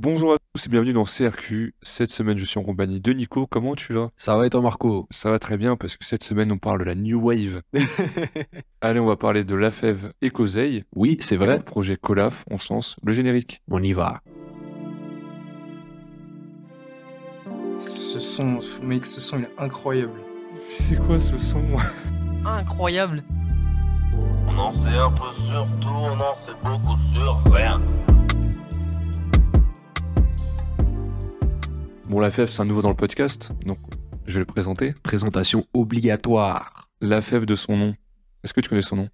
Bonjour à tous et bienvenue dans CRQ. Cette semaine, je suis en compagnie de Nico. Comment tu vas? Ça va et toi, Marco? Ça va très bien parce que cette semaine, on parle de la New Wave. Allez, on va parler de La Fève et Coseille. Oui, c'est Le vrai. projet Colaf. On se lance le générique. On y va. Ce son, mec, ce son il est incroyable. C'est quoi ce son? Incroyable. On en sait un peu sur tout, on en sait beaucoup sur rien. Bon, La Fève, c'est un nouveau dans le podcast, donc je vais le présenter. Présentation obligatoire. La Fève de son nom. Est-ce que tu connais son nom?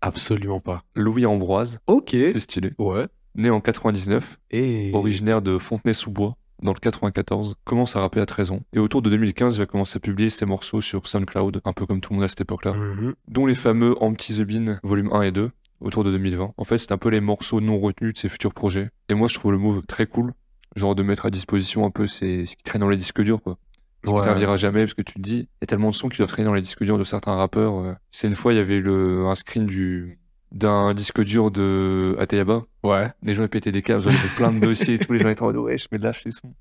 Absolument pas. Louis Ambroise. Ok. C'est stylé. Ouais. Né en 99, Et. originaire de Fontenay-sous-Bois, dans le 94, commence à rapper à 13 ans. Et autour de 2015, il va commencer à publier ses morceaux sur SoundCloud, un peu comme tout le monde à cette époque-là, Mhm. dont les fameux Empty the Bean, volume 1 et 2, autour de 2020. En fait, c'est un peu les morceaux non retenus de ses futurs projets. Et moi, je trouve le move très cool, genre de mettre à disposition un peu ces- ce qui traîne dans les disques durs, quoi. Ce qui Ouais. servira jamais, parce que tu te dis, il y a tellement de sons qui doivent traîner dans les disques durs de certains rappeurs. euh. C'est une fois, il y avait le, un screen du d'un disque dur de Ateyaba, Ouais. les gens pétaient des câbles, j'en avais plein de dossiers et tout, les gens étaient en mode ouais, je mets de lâche les sons.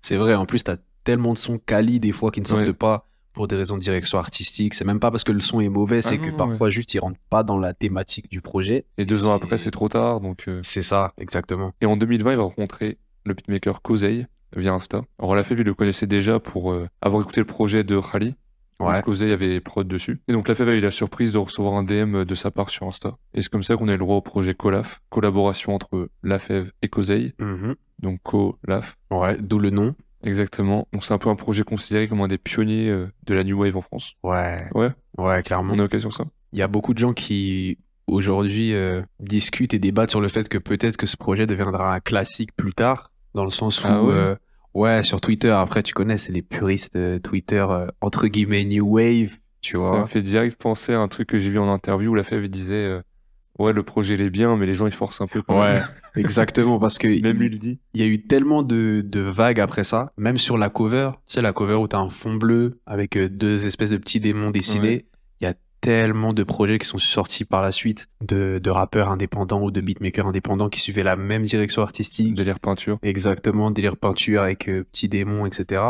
C'est vrai. En plus, t'as tellement de sons quali des fois qui ne sortent Ouais. pas pour des raisons de direction artistique. C'est même pas parce que le son est mauvais, c'est Ah que non, parfois juste il rentre pas dans la thématique du projet. Et deux ans après, c'est trop tard. Donc, euh. C'est ça, exactement. Et en 2020, il va rencontrer le beatmaker Kozeil via Insta. Alors, la il le connaissait déjà pour euh, avoir écouté le projet de Khali. Ouais. Donc, Kozeil avait prod dessus. Et donc, la a eu la surprise de recevoir un DM de sa part sur Insta. Et c'est comme ça qu'on a eu le droit au projet Colaf, collaboration entre La et Kozeil. Mhm. Donc, Colaf. Ouais. D'où le nom. Exactement. Donc, c'est un peu un projet considéré comme un des pionniers euh, de la New Wave en France. Ouais. Ouais, Ouais, clairement. on est occasion ça. Il y a beaucoup de gens qui aujourd'hui euh, discutent et débattent sur le fait que peut-être que ce projet deviendra un classique plus tard, dans le sens où, Ah ouais euh, ouais, sur Twitter, après tu connais, c'est les puristes euh, Twitter, euh, entre guillemets, New Wave, tu Ça vois. me fait direct penser à un truc que j'ai vu en interview où la Fève disait Ouais, le projet il est bien, mais les gens ils forcent un peu. quand Ouais, même. exactement, parce que Même lui il le dit. il y a eu tellement de, de vagues après ça, même sur la cover, tu sais, la cover où t'as un fond bleu avec deux espèces de petits démons dessinés, a tellement de projets qui sont sortis par la suite de, de rappeurs indépendants ou de beatmakers indépendants qui suivaient la même direction artistique. Délire peinture. Exactement, délire peinture avec euh, petits démons, etc.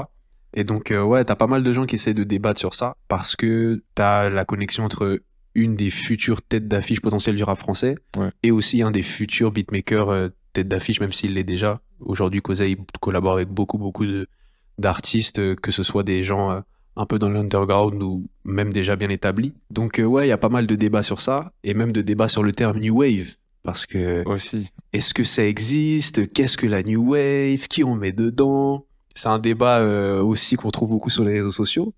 Et donc, euh, ouais, t'as pas mal de gens qui essaient de débattre sur ça parce que t'as la connexion entre une des futures têtes d'affiche potentielles du rap français Ouais. et aussi un des futurs beatmakers euh, tête d'affiche, même s'il l'est déjà. Aujourd'hui, Kozai collabore avec beaucoup, beaucoup d'artistes, euh, que ce soit des gens un peu dans l'underground ou même déjà bien établis. Donc, euh, ouais, il y a pas mal de débats sur ça et même de débats sur le terme New Wave. Parce que Aussi. est-ce que ça existe? Qu'est-ce que la New Wave? Qui on met dedans? C'est un débat euh, aussi qu'on trouve beaucoup sur les réseaux sociaux.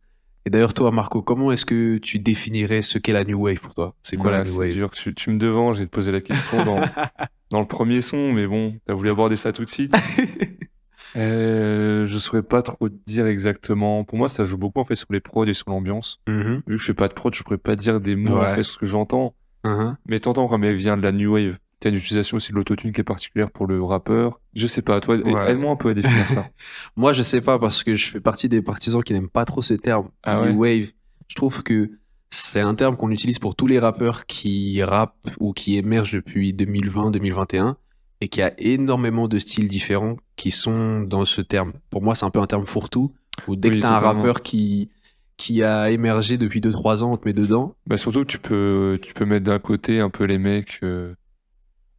Et d'ailleurs, toi, Marco, comment est-ce que tu définirais ce qu'est la New Wave pour toi? C'est quoi Ouais, la New Wave? dur. Tu, tu me devances, j'ai te posé la question dans, dans le premier son, mais bon, t'as voulu aborder ça tout de suite. Euh, je saurais pas trop te dire exactement. Pour moi, ça joue beaucoup en fait sur les prods et sur l'ambiance. Mhm, Vu que je fais pas de prod, je pourrais pas dire des mots en Ouais. fait sur ce que j'entends. mhm. Mais t'entends quand elle vient de la new wave. T'as une utilisation aussi de l'autotune qui est particulière pour le rappeur. Je sais pas, toi, Ouais. aide-moi un peu à définir ça. Moi, je sais pas parce que je fais partie des partisans qui n'aiment pas trop ce terme, Ah New Wave. Je trouve que c'est un terme qu'on utilise pour tous les rappeurs qui rappent ou qui émergent depuis 2020-2021 et qui a énormément de styles différents qui sont dans ce terme. Pour moi, c'est un peu un terme fourre-tout où dès Oui, que t'as un rappeur qui qui a émergé depuis 2-3 ans, on te met dedans. Bah surtout tu peux, tu peux mettre d'un côté un peu les mecs euh,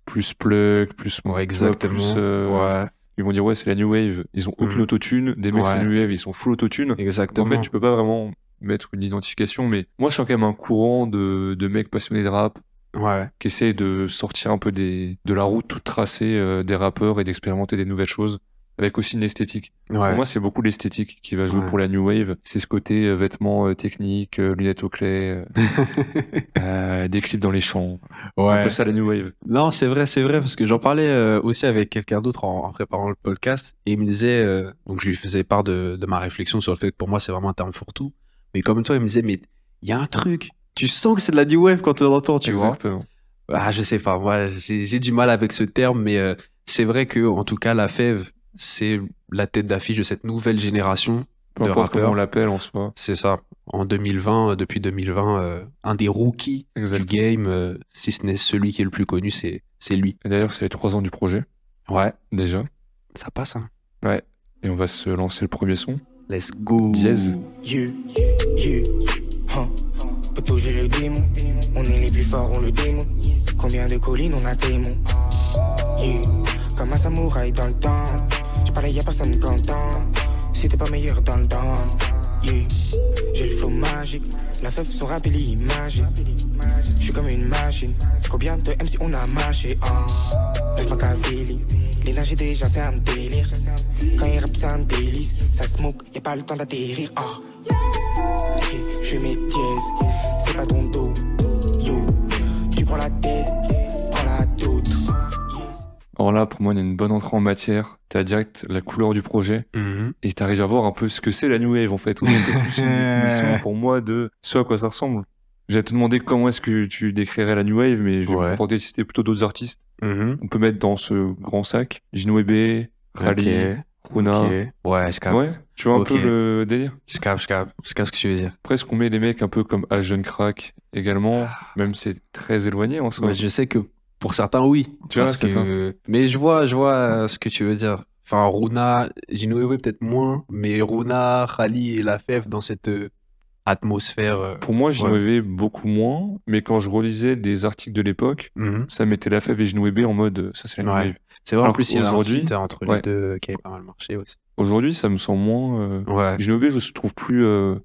plus plug, plus Ouais, plus, exactement. euh, Ouais, Ils vont dire ouais c'est la new wave. Ils ont aucune Mhm. autotune. Des mecs c'est Ouais. la new wave, ils sont full autotune. exactement. En fait tu peux pas vraiment mettre une identification. Mais moi je sens quand même un courant de, de mecs passionnés de rap Ouais, qui essayent de sortir un peu des, de la route toute tracée euh, des rappeurs et d'expérimenter des nouvelles choses. Avec aussi une esthétique. ouais. Pour moi, c'est beaucoup l'esthétique qui va jouer Ouais. pour la new wave. C'est ce côté euh, vêtements euh, techniques, euh, lunettes au clé, euh, euh, des clips dans les champs. C'est un Ouais. peu ça la new wave. Non, c'est vrai, c'est vrai, parce que j'en parlais euh, aussi avec quelqu'un d'autre en, en préparant le podcast, et il me disait, euh, donc je lui faisais part de, de ma réflexion sur le fait que pour moi c'est vraiment un terme fourre-tout, mais comme toi, il me disait, mais il y a un truc, tu sens que c'est de la new wave quand tu l'entends, tu vois. Exactement. Ah, je sais pas, moi j'ai du mal avec ce terme, mais euh, c'est vrai que en tout cas, la fève, c'est la tête d'affiche de cette nouvelle génération Peu de importe comment rappeurs. on l'appelle en soi. C'est ça. En 2020, euh, depuis 2020, euh, un des rookies Exact. du game, euh, si ce n'est celui qui est le plus connu, c'est c'est lui. Et d'ailleurs, c'est les trois ans du projet, Ouais. déjà. Ça passe, hein. Et on va se lancer le premier son. Let's go. Dièse. You, you, huh. Peut toucher le démon. On est les plus forts, on le démon. Combien de collines on a démon? Yeah. Comme un samouraï dans le temps. Je parlais y'a personne content. Si t'es pas meilleur dans le temps. Yeah. J'ai le flow magique. La feuf son rap il est magique. J'suis comme une machine. Combien de MC on a mâché? Ah. Lève Machiavelli. L'énergie déjà c'est un délire. Quand il rappe c'est un délice. Ça smoke, y'a pas le temps d'atterrir. Ah. Je suis mes dièses, c'est pas ton dos. Yo, tu prends la tête. Alors là, pour moi, il y a une bonne entrée en matière. T'as direct la couleur du projet Mhm. et t'arrives à voir un peu ce que c'est la New Wave en fait. On a un peu plus une pour moi de ce à quoi ça ressemble. J'allais te demander comment est-ce que tu décrirais la New Wave, mais je vais contenter de citer plutôt d'autres artistes. Mhm. On peut mettre dans ce grand sac Jinwebe, Rally, Ok. Runa. Ouais, je capte. Ouais, tu vois un peu le délire? Je capte, je capte. Je capte ce que tu veux dire. Presque on met les mecs un peu comme Agent Crack également, même si c'est très éloigné en soi. Ouais, je sais que pour certains, oui. Tu vois, Parce c'est que... Mais je vois, je vois euh, ce que tu veux dire. Enfin, Runa, Jinwewe peut-être moins, mais Runa, Rally et la FEF dans cette euh, atmosphère. euh, Pour moi, Ouais. Jinwebe beaucoup moins, mais quand je relisais des articles de l'époque, mhm. ça mettait la fève et Jinwebe en mode ça c'est la New Ouais. C'est vrai, en plus, il y a un feat entre Ouais. les deux qui avait pas mal marché aussi. Aujourd'hui, ça me semble moins. Euh... Ouais, je trouve plus euh,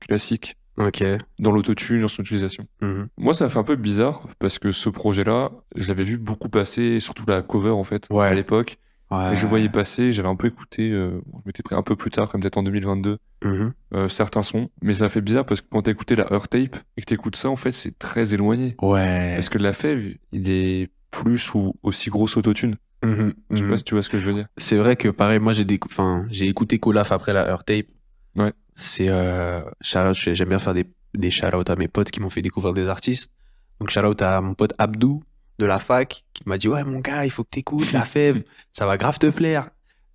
classique ok. dans l'autotune, dans son utilisation. Mhm. Moi, ça m'a fait un peu bizarre parce que ce projet-là, je l'avais vu beaucoup passer, surtout la cover en fait, Ouais. à l'époque. Ouais. Et je voyais passer, j'avais un peu écouté, euh, je m'étais pris un peu plus tard, comme peut-être en 2022, Mhm. euh, certains sons. Mais ça fait bizarre parce que quand t'as écouté la Earth Tape et que t'écoutes ça, en fait, c'est très éloigné. Ouais. Parce que la fève, il est plus ou aussi grosse autotune. Mhm. Je sais Mhm. pas si tu vois ce que je veux dire. C'est vrai que pareil, moi j'ai décou- enfin, j'ai écouté Colaf après la Earth Tape. Ouais. C'est euh, shout-out, j'ai- j'aime bien faire des, des shout-out à mes potes qui m'ont fait découvrir des artistes. Donc shout-out à mon pote Abdou de la fac qui m'a dit ouais mon gars, il faut que t'écoutes la fève, ça va grave te plaire.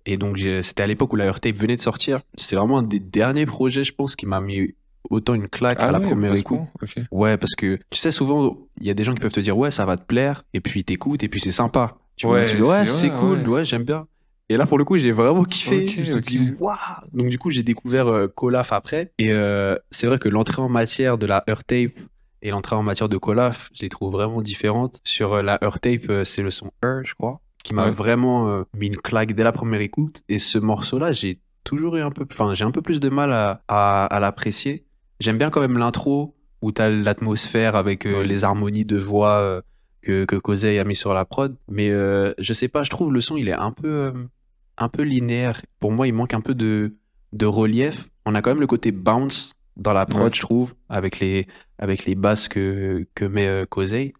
Et donc c'était à l'époque où la Tape venait de sortir. C'est vraiment un des derniers projets, je pense, qui m'a mis autant une claque à la Ah ouais, première écoute. point Ok. Ouais, parce que tu sais, souvent, il y a des gens qui peuvent te dire, ouais, ça va te plaire, et puis t'écoutes, et puis c'est sympa. Tu vois, Ouais, tu dis, ouais, c'est- cool, ouais. ouais, j'aime bien. Et là, pour le coup, j'ai vraiment kiffé. Je me suis dit, waouh! Donc, du coup, j'ai découvert euh, Colaf après. Et euh, c'est vrai que l'entrée en matière de la Earth Tape et l'entrée en matière de Colaf, je les trouve vraiment différentes. Sur euh, la Earth Tape, euh, c'est le son Earth, je crois, qui m'a Ouais. vraiment mis une claque dès la première écoute. Et ce morceau-là, j'ai toujours eu un peu, enfin, j'ai un peu plus de mal à, à, à l'apprécier. J'aime bien quand même l'intro où t'as l'atmosphère avec euh, Ouais. les harmonies de voix euh, que, que Kosei a mis sur la prod. Mais euh, je sais pas, je trouve le son, il est un peu, un peu linéaire. Pour moi, il manque un peu de, de relief. On a quand même le côté bounce dans la prod, Ouais. je trouve, avec les, avec les basses que, que met euh, Kosei.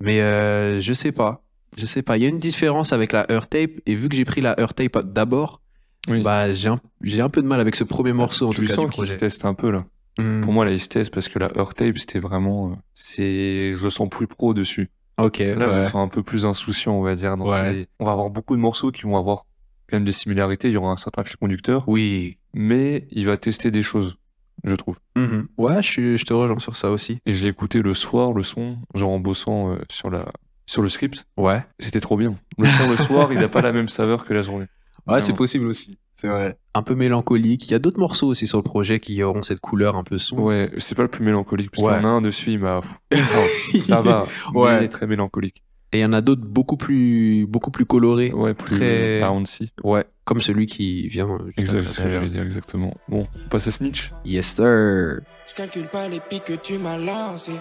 Mais euh, je sais pas. Je sais pas. Il y a une différence avec la Earth Tape. Et vu que j'ai pris la Earth Tape d'abord, Oui. bah, j'ai un, j'ai un peu de mal avec ce premier morceau, en tu tout cas, sens qu'il se teste un peu là. Hmm. Pour moi, il se parce que la Earth Tape, c'était vraiment. euh, c'est, je le sens plus pro dessus. Ok, Là, je le sens un peu plus insouciant, on va dire. Dans Ouais. ses- On va avoir beaucoup de morceaux qui vont avoir quand même des similarités. Il y aura un certain fil conducteur, Oui. mais il va tester des choses, je trouve. Mhm. Ouais, je, suis- je te rejoins sur ça aussi. Et je l'ai écouté le soir, le son, genre en bossant euh, sur la sur le script. Ouais. C'était trop bien. Le son le soir, il n'a pas la même saveur que la journée. Ouais, c'est possible aussi. C'est vrai. Un peu mélancolique. Il y a d'autres morceaux aussi sur le projet qui auront cette couleur un peu sombre. Ouais, c'est pas le plus mélancolique, parce Ouais. qu'il y en a un dessus, il m'a. Non, ça va, Ouais. mais il est très mélancolique. Et il y en a d'autres beaucoup plus, beaucoup plus colorés. Ouais, plus Très- bouncy. Ouais. Comme celui qui vient. euh, juste Exact, ce que j'allais dire, exactement. Bon, on passe à Snitch. Yes, sir. Je calcule pas les pics que tu m'as lancés.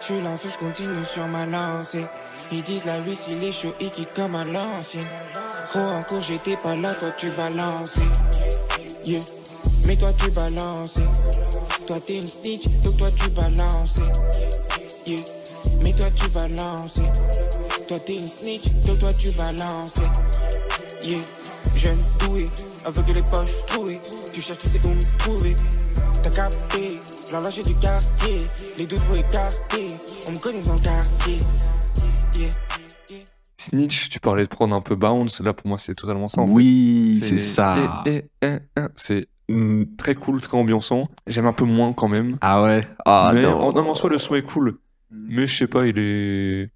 Je suis là, je continue sur ma lancée. Ils disent la vie, il est chaud, il kick comme à l'ancienne. Gros en cours, j'étais pas là, toi tu balançais. Yeah. Mais toi tu balançais. Toi t'es une snitch, donc toi tu. Yeah. Mais toi tu balançais. Toi t'es une snitch, donc toi tu balançais. Yeah. Jeune doué, avec les poches trouées. Tu cherches, tu sais où me trouver. T'as capté, l'enlagé du quartier. Les doutes faut écarter. On me connaît dans le quartier. Yeah. Snitch, tu parlais de prendre un peu bounce. Là, pour moi, c'est totalement ça. en. Oui, c'est ça. et- et- et- C'est mm, très cool, très ambiançant. J'aime un peu moins quand même. Ah ouais? Ah mais non. en, en soi, le son est cool. Mais je sais pas, il est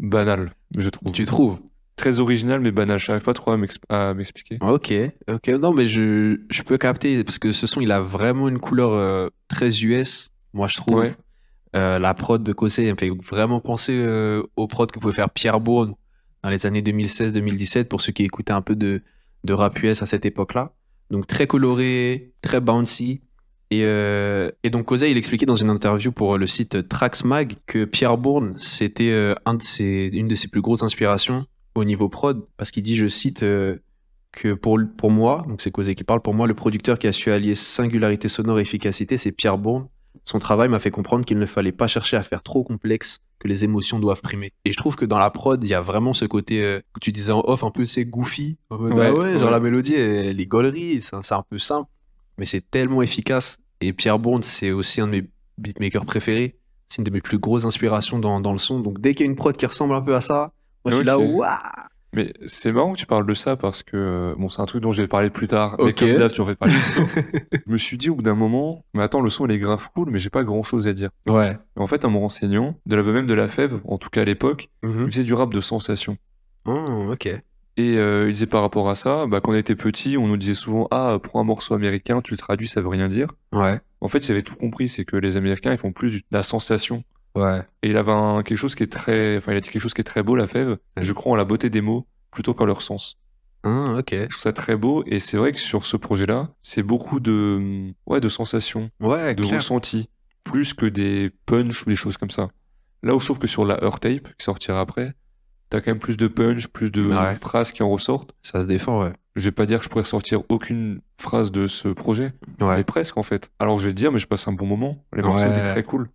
banal, je trouve. Tu trouves? Très original mais banal. J'arrive pas trop à m'ex- à m'expliquer. Ok, ok. Non, mais je, je peux capter parce que ce son, il a vraiment une couleur euh, très US, moi je trouve. Ouais. Euh, la prod de Kosei elle me fait vraiment penser euh, aux prods que pouvait faire Pierre Bourne dans les années 2016-2017 pour ceux qui écoutaient un peu de, de rap US à cette époque-là. Donc très coloré, très bouncy. Et, euh, et donc Kosei, il expliquait dans une interview pour le site Trax Mag que Pierre Bourne, c'était euh, un de ses, une de ses plus grosses inspirations au niveau prod, parce qu'il dit, je cite, euh, que pour, pour moi, donc c'est Kosei qui parle, pour moi, le producteur qui a su allier singularité sonore et efficacité, c'est Pierre Bourne. Son travail m'a fait comprendre qu'il ne fallait pas chercher à faire trop complexe, que les émotions doivent primer. Et je trouve que dans la prod, il y a vraiment ce côté euh, que tu disais en off, un peu c'est goofy. En mode, Ouais, ah ouais, genre la mélodie, elle, les gauleries, c'est un, c'est un peu simple, mais c'est tellement efficace. Et Pierre Bourne, c'est aussi un de mes beatmakers préférés. C'est une de mes plus grosses inspirations dans, dans le son. Donc dès qu'il y a une prod qui ressemble un peu à ça, moi je suis là, waouh Mais c'est marrant que tu parles de ça parce que euh, bon, c'est un truc dont je vais parler plus tard. Mais Ok. comme d'hab, tu en fais parler plus je me suis dit au bout d'un moment, mais attends, le son il est grave cool, mais j'ai pas grand chose à dire. Ouais. Et en fait, en me renseignant, de l'aveu même de la Fève, en tout cas à l'époque, Mhm. il faisait du rap de sensation. Oh, ok. Et euh, il disait par rapport à ça, bah, quand on était petit, on nous disait souvent Ah, prends un morceau américain, tu le traduis, ça veut rien dire. Ouais. En fait, il avait tout compris, c'est que les Américains, ils font plus de la sensation. Ouais. Et il avait un- quelque chose qui est très, enfin, il a dit quelque chose qui est très beau, la Fève. Je crois en la beauté des mots plutôt qu'en leur sens. Ah, ok. Je trouve ça très beau, et c'est vrai que sur ce projet-là, c'est beaucoup de, ouais, de sensations, Ouais, de clair. ressentis, plus que des punch ou des choses comme ça. Là où je trouve que sur la Heart Tape, qui sortira après, t'as quand même plus de punch, plus de Ouais. phrases qui en ressortent. Ça se défend, ouais. Je vais pas dire que je pourrais ressortir aucune phrase de ce projet, Ouais. mais presque en fait. Alors je vais te dire, mais je passe un bon moment. Les morceaux Ouais. étaient très cool.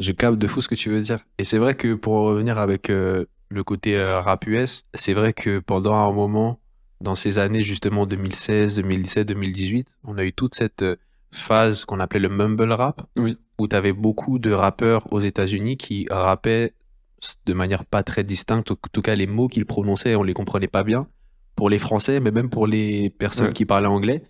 Je capte de fou ce que tu veux dire. Et c'est vrai que pour en revenir avec euh, le côté euh, rap US, c'est vrai que pendant un moment, dans ces années justement 2016, 2017, 2018, on a eu toute cette euh, phase qu'on appelait le mumble rap, Oui. où tu avais beaucoup de rappeurs aux États-Unis qui rappaient de manière pas très distincte, en tout cas les mots qu'ils prononçaient, on les comprenait pas bien, pour les Français, mais même pour les personnes Ouais. qui parlaient anglais.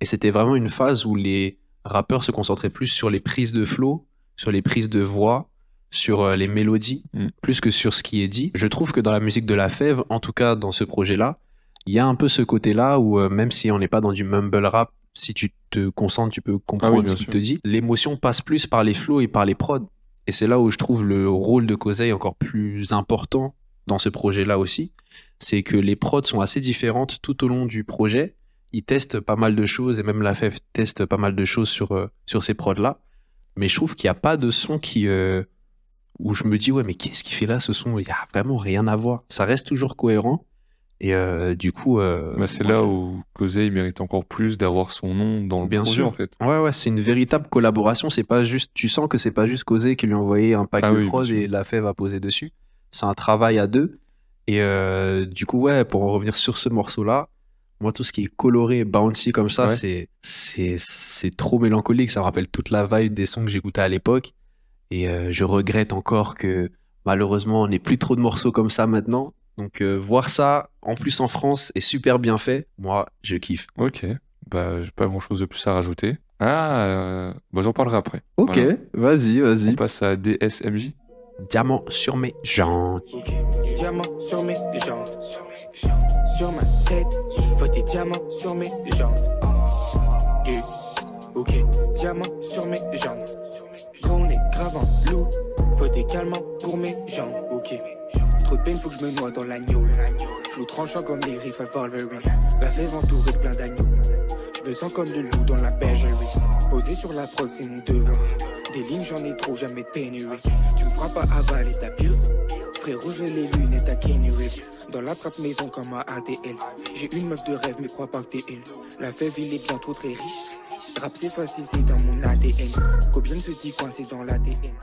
Et c'était vraiment une phase où les rappeurs se concentraient plus sur les prises de flow, sur les prises de voix, sur euh, les mélodies, Mm. plus que sur ce qui est dit. Je trouve que dans la musique de la fève, en tout cas dans ce projet-là, il y a un peu ce côté-là où euh, même si on n'est pas dans du mumble rap, si tu te concentres, tu peux comprendre Ah bien ce qu'il te dit. L'émotion passe plus par les flows et par les prods. Et c'est là où je trouve le rôle de Kosei encore plus important dans ce projet-là aussi. C'est que les prods sont assez différentes tout au long du projet. Ils testent pas mal de choses et même la FEF teste pas mal de choses sur, euh, sur ces prods-là. Mais je trouve qu'il n'y a pas de son qui, euh, où je me dis, ouais, mais qu'est-ce qu'il fait là ce son? Il n'y a vraiment rien à voir. Ça reste toujours cohérent. Et euh, du coup. euh, Bah, c'est là je- où il mérite encore plus d'avoir son nom dans le Bien projet sûr. en fait. Ouais, ouais, c'est une véritable collaboration. C'est pas juste, tu sens que c'est pas juste Causé qui lui a envoyé un pack Ah de oui, prod et la fève va poser dessus. C'est un travail à deux. Et euh, du coup, ouais, pour en revenir sur ce morceau-là, moi, tout ce qui est coloré, bouncy comme ça, Ouais. c'est, c'est, c'est trop mélancolique. Ça me rappelle toute la vibe des sons que j'écoutais à l'époque. Et je regrette encore que malheureusement, on n'ait plus trop de morceaux comme ça maintenant. Donc, euh, voir ça, en plus en France, est super bien fait. Moi, je kiffe. Ok, bah j'ai pas grand chose de plus à rajouter. Ah, euh, bah, j'en parlerai après. Ok, Voilà. vas-y, On vas-y. passe à DSMJ. Diamant sur mes jantes. Ok, diamants sur mes jantes. Sur ma tête, faut des diamants sur mes jantes. Yeah. Ok, diamants sur mes jantes. Gros nez grave en loup, faut des calmants pour mes jambes. Faut que je me noie dans l'agneau. Flou tranchant comme les riffs à Wolverine. La fève entourée de plein d'agneaux. Je me sens comme le loup dans la bergerie. Posé sur la prod, c'est mon devoir. Des lignes, j'en ai trop, jamais pénurie. Tu me feras pas avaler ta pulse. Frérot, je les lunettes à Kenny. Dans la trappe maison comme à ADL. J'ai une meuf de rêve, mais crois pas que t'es elle. La fève, il est bientôt très riche. Rap, c'est facile, c'est dans mon ADN. Combien de petits coincés dans l'ADN?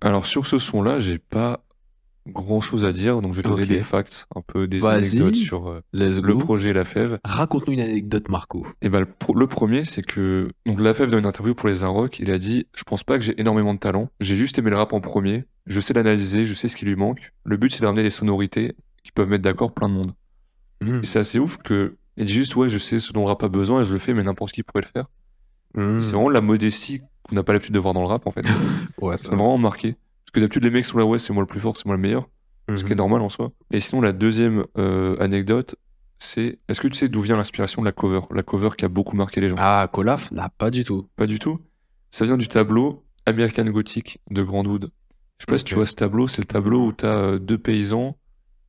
Alors sur ce son-là, j'ai pas grand chose à dire, donc je vais te donner des facts, un peu des anecdotes sur euh, le projet La Fève. Raconte-nous une anecdote, Marco. Et ben le, pro- le premier, c'est que donc La Fève dans une interview pour les Rock, il a dit "Je pense pas que j'ai énormément de talent. J'ai juste aimé le rap en premier. Je sais l'analyser, je sais ce qui lui manque. Le but c'est de ramener des sonorités qui peuvent mettre d'accord plein de monde." Mm. Et c'est assez ouf que il dit juste ouais, je sais ce dont le rap a besoin et je le fais, mais n'importe qui pourrait le faire. Mm. C'est vraiment la modestie qu'on n'a pas l'habitude de voir dans le rap en fait. Ouais, Ça m'a vraiment marqué. Que d'habitude, les mecs sont là, ouais, c'est moi le plus fort, c'est moi le meilleur. ce qui est Mhm. normal en soi. Et sinon, la deuxième euh, anecdote, c'est est-ce que tu sais d'où vient l'inspiration de la cover? La cover qui a beaucoup marqué les gens. Ah, Colaf? Là, pas du tout. Pas du tout. Ça vient du tableau American Gothic de Grandwood. Je sais pas si tu vois ce tableau, c'est le tableau où t'as euh, deux paysans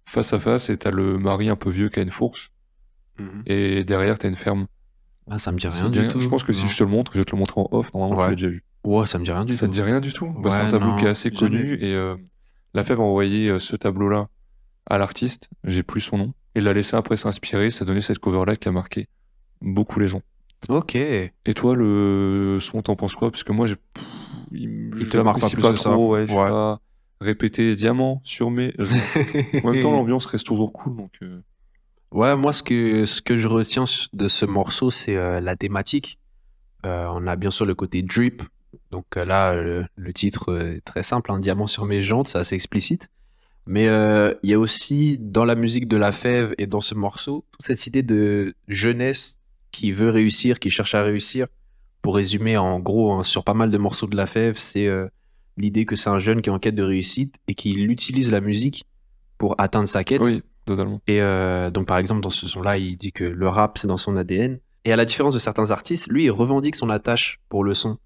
face à face et t'as le mari un peu vieux qui a une fourche et derrière t'as une ferme. Ah, ça me dit rien du rien tout. Je pense que si je te le montre, je vais te le montrer en off, normalement tu Ouais. l'as déjà vu. Ouais, ça me dit rien du Ça tout. te dit rien du tout Bah, C'est un tableau non, qui est assez connu et euh, la Fève a envoyé euh, ce tableau-là à l'artiste, j'ai plus son nom, et l'a laissé après s'inspirer, ça donné cette cover-là qui a marqué beaucoup les gens. Ok. Et toi, le son, t'en penses quoi? Parce que moi, j'ai. Il, je te marque pas plus pas que ça. trop, ouais, je Ouais. pas. Répéter diamant sur mes. en même temps, l'ambiance reste toujours cool, donc. euh, Ouais, moi, ce que, ce que je retiens de ce morceau, c'est euh, la thématique. Euh, on a bien sûr le côté drip. Donc euh, là, le, le titre euh, est très simple, un diamant sur mes jantes, c'est assez explicite. Mais euh, il y a aussi dans la musique de La Fève et dans ce morceau, toute cette idée de jeunesse qui veut réussir, qui cherche à réussir. Pour résumer, en gros, hein, sur pas mal de morceaux de La Fève, c'est euh, l'idée que c'est un jeune qui est en quête de réussite et qui utilise la musique pour atteindre sa quête. Oui, totalement. Et euh, donc, par exemple, dans ce son-là, il dit que le rap, c'est dans son ADN. Et à la différence de certains artistes, lui, il revendique son attache pour le son.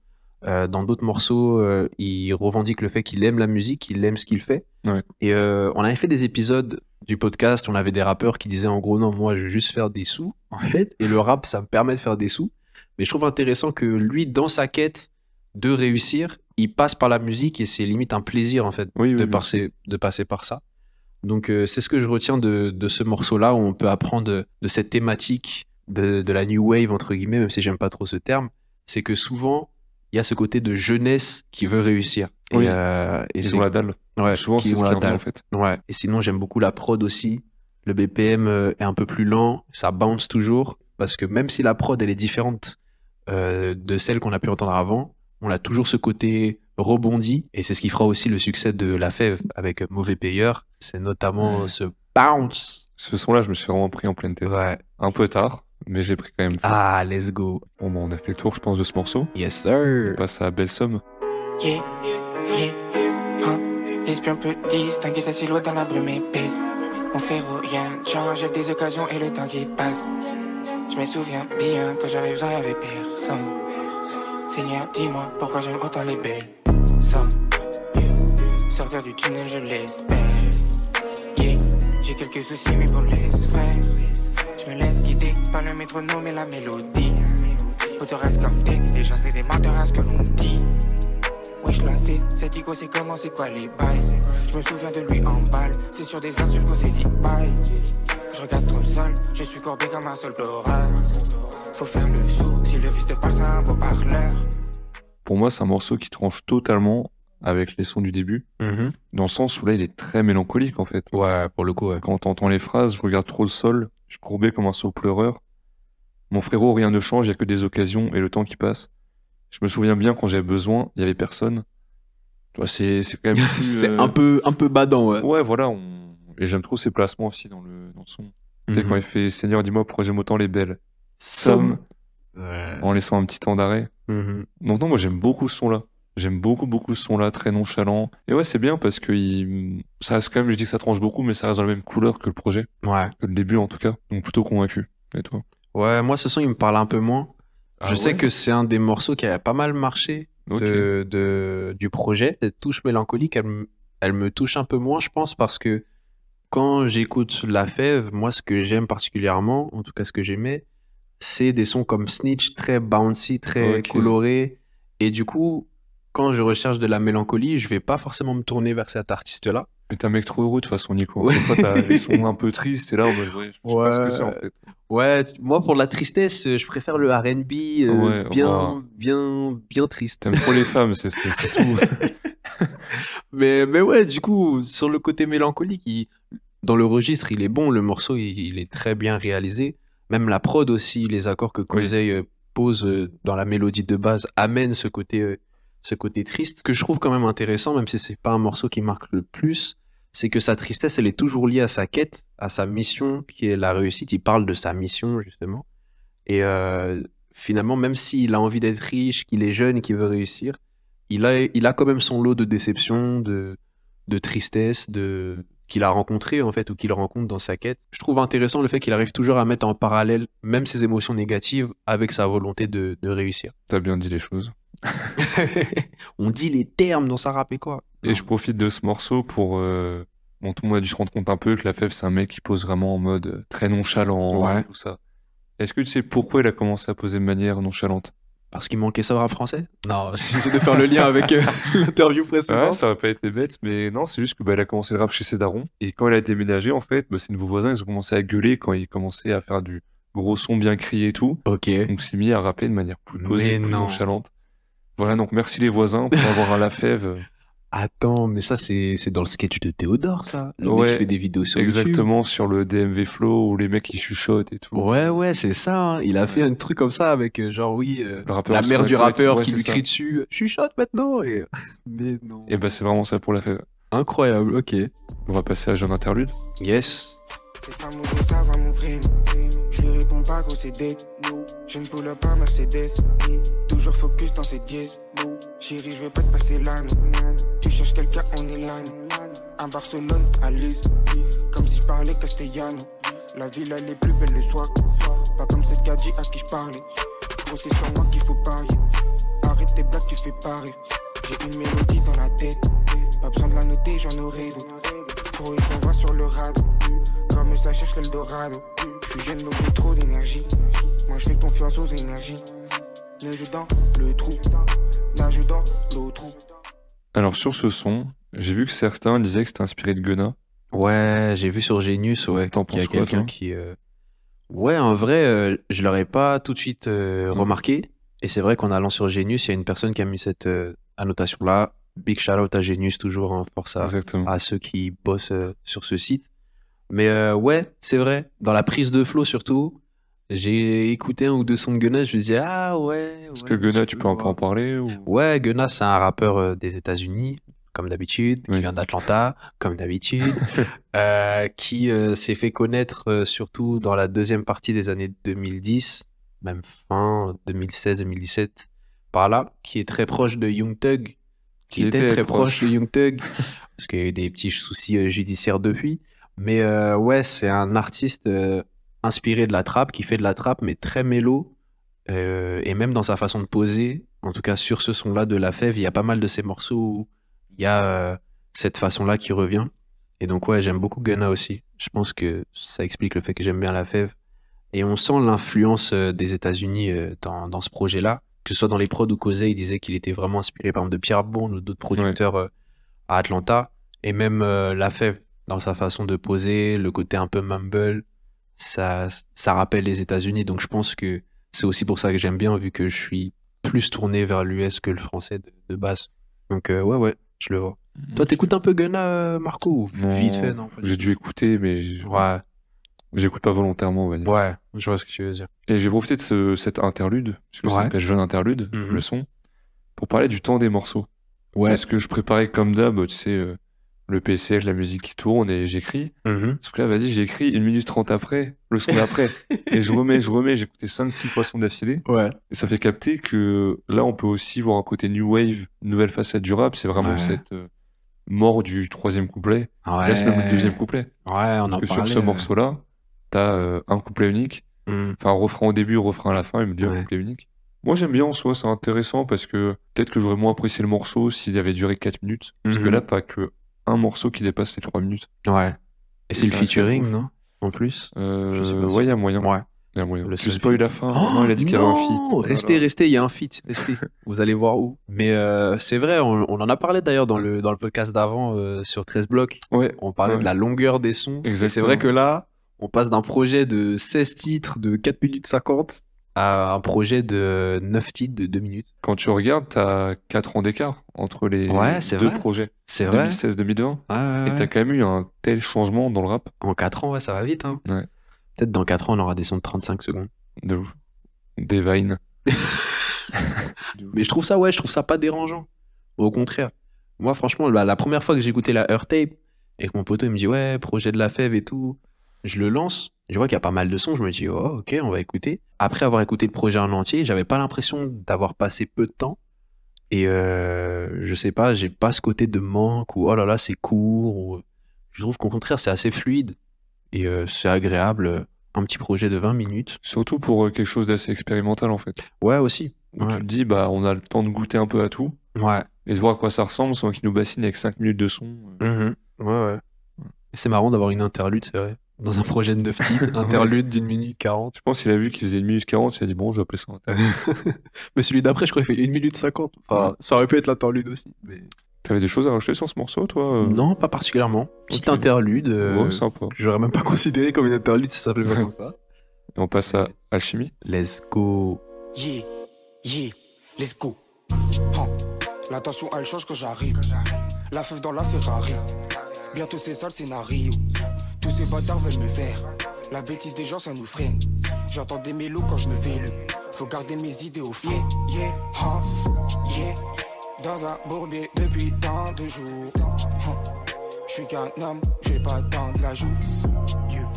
Euh, dans d'autres morceaux, euh, il revendique le fait qu'il aime la musique, qu'il aime ce qu'il fait. Ouais. Et euh, on avait fait des épisodes du podcast, on avait des rappeurs qui disaient en gros, non, moi, je veux juste faire des sous, en fait. Et le rap, ça me permet de faire des sous. Mais je trouve intéressant que lui, dans sa quête de réussir, il passe par la musique et c'est limite un plaisir, en fait, Oui, oui, de, passer, de passer par ça. Donc c'est ce que je retiens de, de ce morceau-là, où on peut apprendre de, de cette thématique de, de la new wave, entre guillemets, même si j'aime pas trop ce terme, c'est que souvent, il y a ce côté de jeunesse qui veut réussir. Oui. Et, euh, et Ils ont la dalle. ouais, Souvent, c'est ce la dalle. en fait. Ouais. Et sinon, j'aime beaucoup la prod aussi. Le BPM euh, est un peu plus lent, ça bounce toujours, parce que même si la prod, elle est différente euh, de celle qu'on a pu entendre avant, on a toujours ce côté rebondi, et c'est ce qui fera aussi le succès de La Fève avec Mauvais Payeur, c'est notamment Ouais. ce bounce. Ce son-là, je me suis vraiment pris en pleine tête. Ouais. Un peu tard, mais j'ai pris quand même. Ah, let's go. Bon, bah, on a fait le tour, je pense, de ce morceau. Yes, On sir. passe à Belle Somme. Yeah, yeah, hein. L'espion peut distinguer ta silhouette dans la brume épaisse. Mon frérot, rien ne change avec des occasions et le temps qui passe. Je me souviens bien quand j'avais besoin, y'avait personne. Seigneur, dis-moi pourquoi j'aime autant les belles sommes. Sortir du tunnel, je l'espère. Yeah, j'ai quelques soucis, mais pour laisse faire. Je par le métronome et la mélodie. Tout reste comme t'es, les gens c'est des menteurs à ce que l'on dit. Wesh la fille, cet ego c'est comment, c'est quoi les bails? Je me souviens de lui en balle, c'est sur des insultes qu'on s'est dit bye Je regarde trop le sol, je suis courbé comme un sol pleureur Faut faire le sourd, si le fils te parle c'est un beau parleur Pour moi, c'est un morceau qui tranche totalement avec les sons du début, Mhm. dans le sens où là, il est très mélancolique, en fait. Ouais, pour le coup, ouais. Quand t'entends les phrases, je regarde trop le sol, je courbé comme un saut pleureur. Mon frérot, rien ne change, il y a que des occasions et le temps qui passe. Je me souviens bien quand j'avais besoin, il y avait personne. Tu vois, c'est c'est quand même c'est euh, un peu, un peu badant, ouais. Ouais, voilà. on- Et j'aime trop ses placements aussi dans le, dans le son. Tu sais, Mhm. quand il fait Seigneur, dis-moi pourquoi j'aime autant les belles Ouais. en laissant un petit temps d'arrêt. Mhm. Donc, non, moi j'aime beaucoup ce son-là. J'aime beaucoup, beaucoup ce son-là, très nonchalant. Et ouais, c'est bien parce que il... ça reste quand même, je dis que ça tranche beaucoup, mais ça reste dans la même couleur que le projet, Ouais. que le début en tout cas. Donc plutôt convaincu. Et toi? Ouais, moi, ce son, il me parle un peu moins. je Ah sais ouais? que c'est un des morceaux qui a pas mal marché de- du projet. Cette touche mélancolique, elle, me- elle me touche un peu moins, je pense, parce que quand j'écoute La Fève, moi, ce que j'aime particulièrement, en tout cas ce que j'aimais, c'est des sons comme Snitch, très bouncy, très Ok. colorés. Et du coup, quand je recherche de la mélancolie, je vais pas forcément me tourner vers cet artiste-là. Mais un mec trop heureux de toute façon, Nico. Ouais. Fois, des sons un peu tristes et là, ouais, je sais pas ce que c'est en fait. Ouais, moi pour la tristesse, euh, je préfère le R&B euh, Ouais, bien, bien, bien triste. T'aimes trop les femmes, c'est tout. Mais, mais ouais, du coup, sur le côté mélancolique, il- dans le registre, il est bon. Le morceau, il, il est très bien réalisé. Même la prod aussi, les accords que Kozey euh, pose dans la mélodie de base amènent ce côté, ce côté triste que je trouve quand même intéressant, même si c'est pas un morceau qui marque le plus. C'est que sa tristesse, elle est toujours liée à sa quête, à sa mission, qui est la réussite. Il parle de sa mission, justement. Et euh, finalement, même s'il a envie d'être riche, qu'il est jeune qu'il veut réussir, il a, il a quand même son lot de déception, de, de tristesse, de, qu'il a rencontré en fait ou qu'il rencontre dans sa quête. Je trouve intéressant le fait qu'il arrive toujours à mettre en parallèle même ses émotions négatives avec sa volonté de, de réussir. T'as bien dit les choses. On dit les termes dans sa rap et quoi. Et je profite de ce morceau pour. euh, Bon, tout le monde a dû se rendre compte un peu que la fève, c'est un mec qui pose vraiment en mode euh, très nonchalant, Ouais. tout ça. Est-ce que tu sais pourquoi il a commencé à poser de manière nonchalante? Parce qu'il manquait ça rap français? Non, j'essaie de faire le lien avec euh, l'interview Ouais, précédente. ça va pas être bête, mais non, c'est juste que bah, il a commencé le rap chez ses darons. Et quand il a déménagé, en fait, bah, ses nouveaux voisins, ils ont commencé à gueuler quand il commençait à faire du gros son bien crié et tout. Ok. Donc, s'est mis à rapper de manière plus posée, plus non. nonchalante. Voilà, donc merci les voisins pour avoir un la fève. Attends, mais ça c'est c'est dans le sketch de Théodore ça. Le Ouais, mec qui fait des vidéos sur YouTube. Exactement, sur le DMV Flow où les mecs qui chuchotent et tout. Ouais, ouais, c'est ça. hein. Il a fait un truc comme ça avec, euh, genre, oui, euh, la mère du rappeur ouais, qui lui ça. crie dessus. Chuchote maintenant. Et... Mais non. Et bah, c'est vraiment ça pour la fève. Incroyable, ok. On va passer à jeune interlude. Yes. Je réponds pas gros c'est dead. Je ne pull pas Mercedes. Toujours focus dans ses dièses. Chérie, je veux pas te passer l'âne. Tu cherches quelqu'un, on est l'âne. À Barcelone, à Lise. Comme si je parlais castellano. La ville, elle est plus belle le soir. Pas comme cette gadji à qui je parlais. Gros, c'est sur moi qu'il faut parier. Arrête tes blagues, tu fais rire. J'ai une mélodie dans la tête. Pas besoin de la noter, j'en aurai d'autres. Gros, ils s'envoient sur le radeau. Comme ça cherche l'Eldorado. Je suis jeune donc j'ai trop d'énergie. Moi je fais confiance aux énergies. Ne joue dans le trou. Nage dans l'eau trou. Alors, sur ce son, j'ai vu que certains disaient que c'était inspiré de Gunna. Ouais, j'ai vu sur Genius, ouais, T'en qu'il y a penses quoi, quelqu'un toi qui. euh, Ouais, en vrai, euh, je l'aurais pas tout de suite euh, remarqué. Et c'est vrai qu'en allant sur Genius, il y a une personne qui a mis cette euh, annotation-là. Big shout out à Genius, toujours, hein, force à, Exactement. à ceux qui bossent euh, sur ce site. Mais euh, ouais, c'est vrai. Dans la prise de flow surtout, j'ai écouté un ou deux sons de Gunna, je me disais ah ouais. Est-ce ouais, que Gunna, tu peux un peu en parler ou... Ouais, Gunna, c'est un rappeur euh, des États-Unis, comme d'habitude, qui Oui. vient d'Atlanta, comme d'habitude, euh, qui euh, s'est fait connaître surtout dans la deuxième partie des années 2010, même fin 2016-2017, par là, qui est très proche de Young Thug, qui Qui était, était très proche. proche de Young Thug, parce qu'il y a eu des petits soucis judiciaires depuis. Mais euh, ouais, c'est un artiste euh, inspiré de la trappe, qui fait de la trappe, mais très mélo. Euh, et même dans sa façon de poser, en tout cas sur ce son-là de La Fève, il y a pas mal de ces morceaux où il y a cette façon-là qui revient. Et donc ouais, j'aime beaucoup Gunna aussi. Je pense que ça explique le fait que j'aime bien La Fève. Et on sent l'influence des États-Unis dans, dans ce projet-là. Que ce soit dans les prods où Causé, il disait qu'il était vraiment inspiré par exemple de Pierre Bond ou d'autres producteurs à Atlanta. Et même La Fève, dans sa façon de poser, le côté un peu mumble, ça, ça rappelle les États-Unis. Donc je pense que c'est aussi pour ça que j'aime bien, vu que je suis plus tourné vers l'US que le français de, de base. Donc euh, ouais, ouais, je le vois. Toi, t'écoutes un peu Gunna, euh, Marco ou Vite fait, non J'ai dû écouter, mais Ouais, j'écoute pas volontairement, on va dire. ouais, je vois ce que tu veux dire. Et j'ai profité de ce, cet interlude, parce que ça Ouais. s'appelle jeune interlude, Mhm. le son, pour parler du temps des morceaux. Ouais. Parce que je préparais comme d'hab, tu sais, euh, le PC, la musique qui tourne et j'écris. Mhm. Sauf que là, vas-y, j'écris une minute trente après, le son d'après. et je remets, je remets, j'ai écouté 5-6 fois son d'affilée. Ouais. Et ça fait capter que là, on peut aussi voir un côté new wave, nouvelle facette du rap. C'est vraiment Ouais. cette euh, mort du troisième couplet. Ouais. Là, c'est même le deuxième couplet. Ouais, on Parce en que sur ce euh. morceau-là, t'as euh, un couplet unique. Mhm. Enfin, un refrain au début, un refrain à la fin, il me dit un couplet unique. Moi, j'aime bien en soi, c'est intéressant parce que peut-être que j'aurais moins apprécié le morceau s'il avait duré 4 minutes. Parce que Mhm. là, t'as que un morceau qui dépasse les 3 minutes. Ouais. Et c'est le featuring, non En plus Euh, Je sais pas si- ouais, il y a moyen. Ouais. Il y a moyen. Le Tu seul spoil feat. la fin. non, il a dit qu'il y avait un feat. non, Restez, Voilà. restez, il y a un feat. Restez. Vous allez voir où. Mais euh, c'est vrai, on, on en a parlé d'ailleurs dans le, dans le podcast d'avant euh, sur 13 blocs. Ouais, On parlait Ouais. de la longueur des sons. Et c'est Exactement. vrai que là, on passe d'un projet de 16 titres de 4 minutes 50 à un projet de 9 titres de 2 minutes. quand tu regardes, t'as 4 ans d'écart entre les Ouais, deux vrai. projets. C'est vrai. 2016-2020. Ouais, ouais, Et ouais. t'as quand même eu un tel changement dans le rap. En 4 ans, ouais, ça va vite. Hein. Peut-être dans 4 ans, on aura des sons de 35 secondes. De ouf. Des vines. Mais je trouve ça, ouais, je trouve ça pas dérangeant. Au contraire. Moi, franchement, bah, la première fois que j'ai écouté la Earth Tape et que mon poteau il me dit, ouais, projet de la fève et tout, je le lance. Je vois qu'il y a pas mal de sons. Je me dis, oh, ok, on va écouter. Après avoir écouté le projet en entier, j'avais pas l'impression d'avoir passé peu de temps. Et euh, je sais pas, j'ai pas ce côté de manque ou oh là là, c'est court. Ou... Je trouve qu'au contraire, c'est assez fluide et euh, c'est agréable. euh, Un petit projet de 20 minutes. Surtout pour quelque chose d'assez expérimental en fait. Ouais, aussi. Où Ouais. tu te dis, bah, on a le temps de goûter un peu à tout Ouais. et de voir à quoi ça ressemble sans qu'il nous bassine avec 5 minutes de son. Mhm. Ouais, ouais. C'est marrant d'avoir une interlude, c'est vrai. Dans un projet de 9 titres, interlude d'une minute 40. Je pense qu'il a vu qu'il faisait une minute 40, il a dit, bon, je vais appeler ça un interlude. Mais celui d'après, je crois qu'il fait 1 minute 50. Enfin, ça aurait pu être l'interlude aussi. Mais... T'avais des choses à rajouter sur ce morceau, toi euh? Non, pas particulièrement. Petite Ok. interlude. euh, Ouais, sympa. J'aurais même pas considéré comme une interlude si ça s'appelait pas comme ça. Et on passe à Alchimie. Let's go. Yeah, yeah, let's go. La tension elle change quand j'arrive. La feuve dans la Ferrari. Bientôt c'est ça le scénario. Tous ces bâtards veulent me faire. La bêtise des gens ça nous freine. J'entends des mélos quand je me vélo. Faut garder mes idées au frais. Yeah, yeah, yeah. Dans un bourbier depuis tant de jours. Je suis qu'un homme, j'ai pas tant de la joue. Yeah.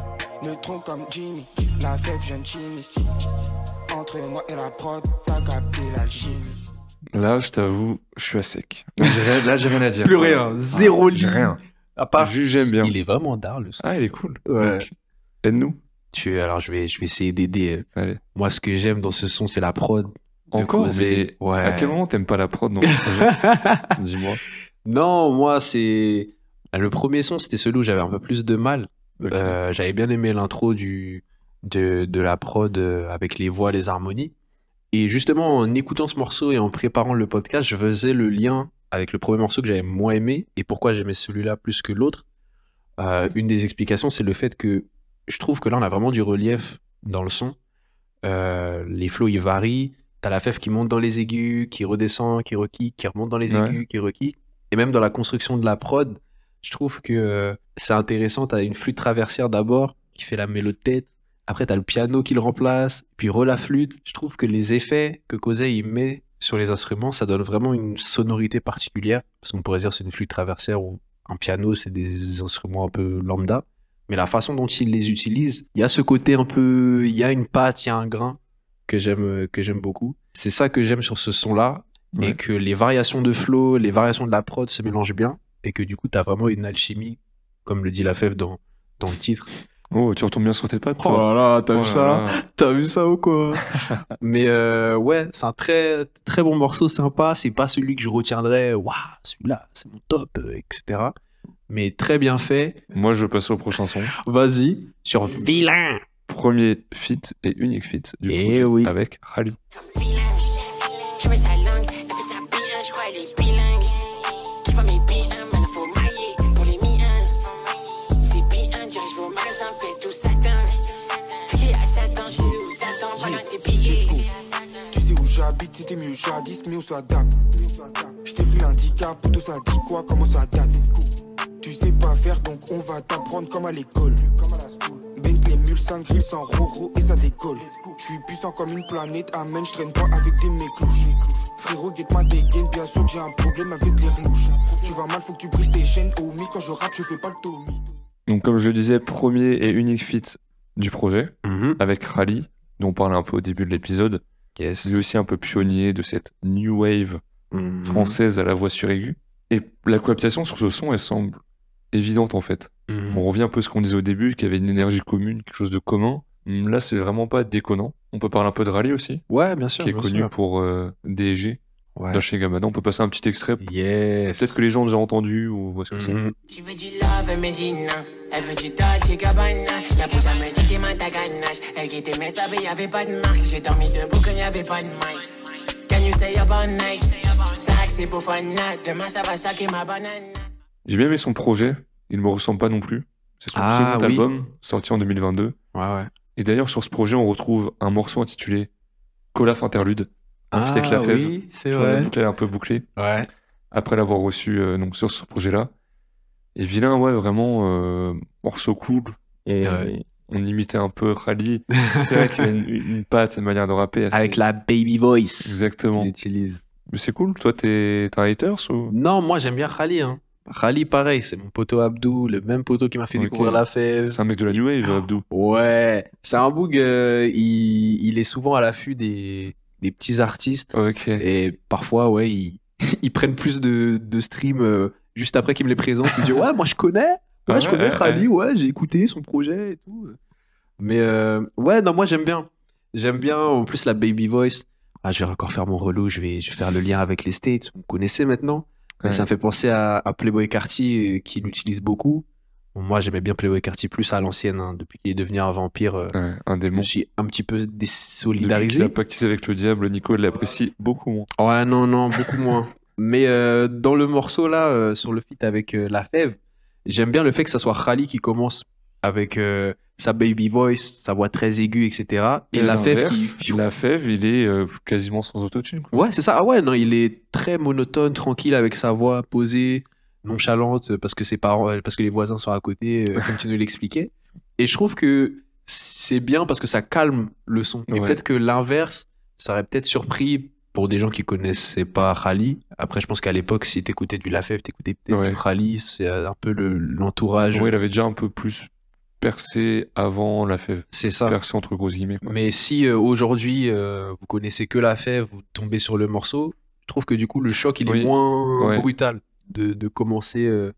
Neutron comme Jimmy, la fève jeune chimiste. Entre moi et la prod, t'as capté l'alchimie. Là, je t'avoue, je suis à sec. Là, j'ai rien- à dire. Plus rien. Zéro J'ai ligne. rien. À part. J'aime bien. Il est vraiment d'art le son. Ah, il est cool. Ouais. Aide-nous. Tu, alors je vais, je vais essayer d'aider. Allez. Moi, ce que j'aime dans ce son, c'est la prod. Encore, mais ouais. à quel moment t'aimes pas la prod Dis-moi. Non, moi, c'est. Le premier son, c'était celui où j'avais un peu plus de mal. Euh, j'avais bien aimé l'intro du de, de la prod euh, avec les voix, les harmonies. Et justement, en écoutant ce morceau et en préparant le podcast, je faisais le lien avec le premier morceau que j'avais moins aimé et pourquoi j'aimais celui-là plus que l'autre. Euh, une des explications, c'est le fait que je trouve que là, on a vraiment du relief dans le son. Euh, les flows, ils varient. T'as la fève qui monte dans les aigus, qui redescend, qui requique, qui remonte dans les Ouais. aigus, qui requique. Et même dans la construction de la prod, je trouve que euh, c'est intéressant. T'as une flûte traversière d'abord qui fait la mélodie de tête. Après, t'as le piano qui le remplace, puis re la flûte. Je trouve que les effets que Kosei il met sur les instruments, ça donne vraiment une sonorité particulière. Parce qu'on pourrait dire c'est une flûte traversière ou un piano, c'est des instruments un peu lambda. Mais la façon dont il les utilise, il y a ce côté un peu, il y a une patte, il y a un grain que j'aime que j'aime beaucoup. C'est ça que j'aime sur ce son-là et que les variations de flow, les variations de la prod se mélangent bien et que du coup, tu as vraiment une alchimie, comme le dit la fève dans, dans le titre. Oh, tu retombes bien sur tes pattes, Oh toi. là là, t'as Oh vu là ça. T'as vu ça ou quoi Mais euh, ouais, c'est un très très bon morceau, sympa. C'est pas celui que je retiendrai, waouh, celui-là, c'est mon top, euh, etc. Mais très bien fait. Moi, je passe au prochain son. Vas-y, sur Vilain. Premier feat et unique feat du Eh projet oui. avec Rally. J'aime sa langue, c'était mieux jadis, mais on s'adapte. Je t'ai pris handicap, tout ça dit quoi, comment ça date? Tu sais pas faire, donc on va t'apprendre comme à l'école. Bentley, mule, 5 grilles sans roro et ça décolle. Je suis puissant comme une planète, amen, je traîne pas avec des méclouches. Frérot, guette ma dégaine, bien sûr que j'ai un problème avec les rouges. Tu vas mal, faut que tu brises tes chaînes, oh mi, quand je rappe, je fais pas le Tommy. Donc, comme je le disais, premier et unique feat du projet avec Rally, dont on parlait un peu au début de l'épisode. Yes. Lui aussi un peu pionnier de cette new wave Mhm. française à la voix sur aiguë. Et la cohabitation sur ce son, elle semble évidente en fait. Mhm. On revient un peu à ce qu'on disait au début, qu'il y avait une énergie commune, quelque chose de commun. Là, c'est vraiment pas déconnant. On peut parler un peu de Rally aussi, Ouais, bien sûr. qui est bien connu sûr. pour euh, DG, Ouais. Gabbana. On peut passer un petit extrait. Yes. Peut-être que les gens ont déjà entendu ou voient ce que c'est. Tu veux du love, elle me dit non. Elle veut du Dolce Gabbana. La putain me dit t'es ma ta ganache. Elle quittait mes sables, y'avait pas de marque. J'ai dormi debout quand y'avait pas de mic. Can you stay up all night? Ça c'est pour fun night. Demain ça va saquer ma banane. J'ai bien aimé son projet. Il me ressemble pas non plus. C'est son Ah, second oui. album, sorti en 2022. Ouais, ouais. Et d'ailleurs, sur ce projet, on retrouve un morceau intitulé Colaf Interlude. Feat avec la fève. Ah oui, c'est vrai. est un peu bouclée. Ouais. après l'avoir reçu euh, donc sur ce projet-là. Et Vilain, ouais, vraiment, euh, morceau cool. On, Ouais. on imitait un peu Rally. C'est vrai qu'il a une, une patte, une manière de rapper. assez- Avec la baby voice Exactement. qu'il utilise. Mais c'est cool. Toi, t'es t'es un haters ou? Non, moi j'aime bien Khali. Hein. Khali, pareil, c'est mon poteau Abdou, le même poteau qui m'a fait découvrir la fève. C'est un mec de la New Wave, Abdou. Ouais, c'est un boug, euh, il, il est souvent à l'affût des, des petits artistes. Et parfois, ouais, ils, ils prennent plus de, de streams euh, juste après qu'ils me les présentent. Ils disent Ouais, moi je connais, Ouais, je connais ouais, Khali, ouais, j'ai écouté son projet et tout. Mais euh, ouais, non, moi j'aime bien. J'aime bien, en plus, la baby voice. Ah, je vais encore faire mon relou, je vais, je vais faire le lien avec les States. Vous connaissez maintenant. Ouais. ça me fait penser à, à Playboy Carty, euh, qui l'utilise beaucoup. Bon, moi, j'aimais bien Playboy Carty plus à l'ancienne, hein, depuis qu'il est devenu un vampire. euh, Ouais, un je démon. me suis un petit peu Depuis qu'il désolidarisé. a pactisé avec le diable, Nico l'apprécie beaucoup moins. Ouais, non, non, beaucoup moins. Mais euh, dans le morceau là, euh, sur le feat avec La Fève, j'aime bien le fait que ça soit Khali qui commence avec sa baby voice, sa voix très aiguë, etc. Et, à La Fève qui. La fève, il est quasiment sans autotune. Ouais, c'est ça. Ah ouais, non, il est très monotone, tranquille avec sa voix posée, nonchalante, parce que ses parents, euh, parce que les voisins sont à côté, euh, comme tu nous l'expliquais. Et je trouve que c'est bien parce que ça calme le son. Et Ouais. peut-être que l'inverse, ça aurait peut-être surpris pour des gens qui connaissaient pas Khali. Après, je pense qu'à l'époque, si t'écoutais du Lafèvre, t'écoutais peut-être Ouais. Khali, c'est euh, un peu le- l'entourage. Ouais, il avait déjà un peu plus percé avant la fève. c'est ça. Percé entre grosses guillemets. quoi. Mais si euh, aujourd'hui euh, vous connaissez que la fève, vous tombez sur le morceau, je trouve que du coup le choc il Oui. est moins Ouais. brutal de, de commencer euh,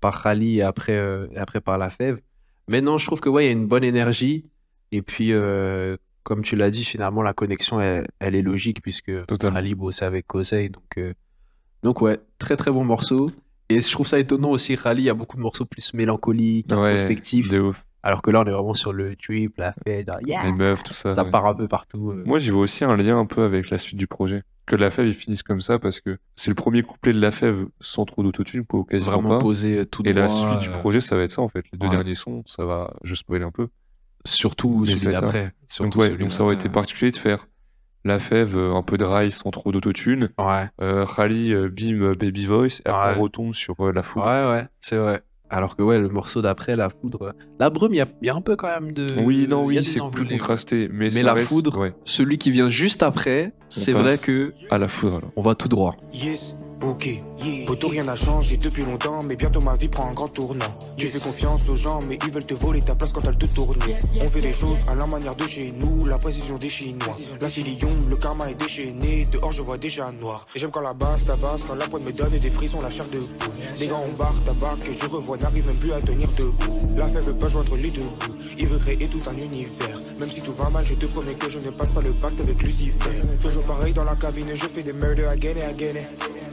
par Khali et après, euh, et après par la fève. Mais non, je trouve que ouais, il y a une bonne énergie. Et puis, euh, comme tu l'as dit, finalement la connexion elle, elle est logique puisque. Khali bossait avec Kosei. Donc, donc ouais, très très bon morceau. Et je trouve ça étonnant aussi, Khali, il y a beaucoup de morceaux plus mélancoliques, Ouais, introspectifs. de ouf. Alors que là, on est vraiment sur le trip, la fête, yeah, Les meufs, tout ça. ça ouais. part un peu partout. euh. Moi, j'y vois aussi un lien un peu avec la suite du projet. Que la fève, ils finissent comme ça parce que c'est le premier couplet de la fève sans trop d'autotune, ou quasiment vraiment pas. posé euh, tout Et la suite du euh, projet, ça va être ça en fait. Les deux ouais. derniers sons, ça va. Je spoil un peu. surtout Mais celui d'après. Donc ouais, donc ça aurait été particulier de faire la fève, euh, un peu de rail sans trop d'autotune. Ouais, Euh, euh, bim, baby voice. Et après, on retombe sur la foudre. ouais, ouais, c'est vrai. Alors que ouais, le morceau d'après, la foudre, la brume, il y y a un peu quand même de. Oui, non, oui, c'est plus contrasté. Mais, Mais ça la reste- foudre, ouais, Celui qui vient juste après, c'est vrai que à la foudre alors. on va tout droit. Yes, ok. Poto, rien n'a changé depuis longtemps, mais bientôt ma vie prend un grand tournant. Tu fais confiance aux gens, mais ils veulent te voler ta place quand elle te tourne. On fait les choses à la manière de chez nous, la précision des Chinois. La filion, le karma est déchaîné, dehors je vois déjà noir. Et j'aime quand la basse tabasse, quand la pointe me donne des frissons, la chair de poule. Les gars, on barre tabac, que je revois, n'arrive même plus à tenir debout. La fête veut pas joindre les deux bouts, il veut créer tout un univers. Même si tout va mal, je te promets que je ne passe pas le pacte avec Lucifer. Toujours pareil dans la cabine, je fais des murders again et again.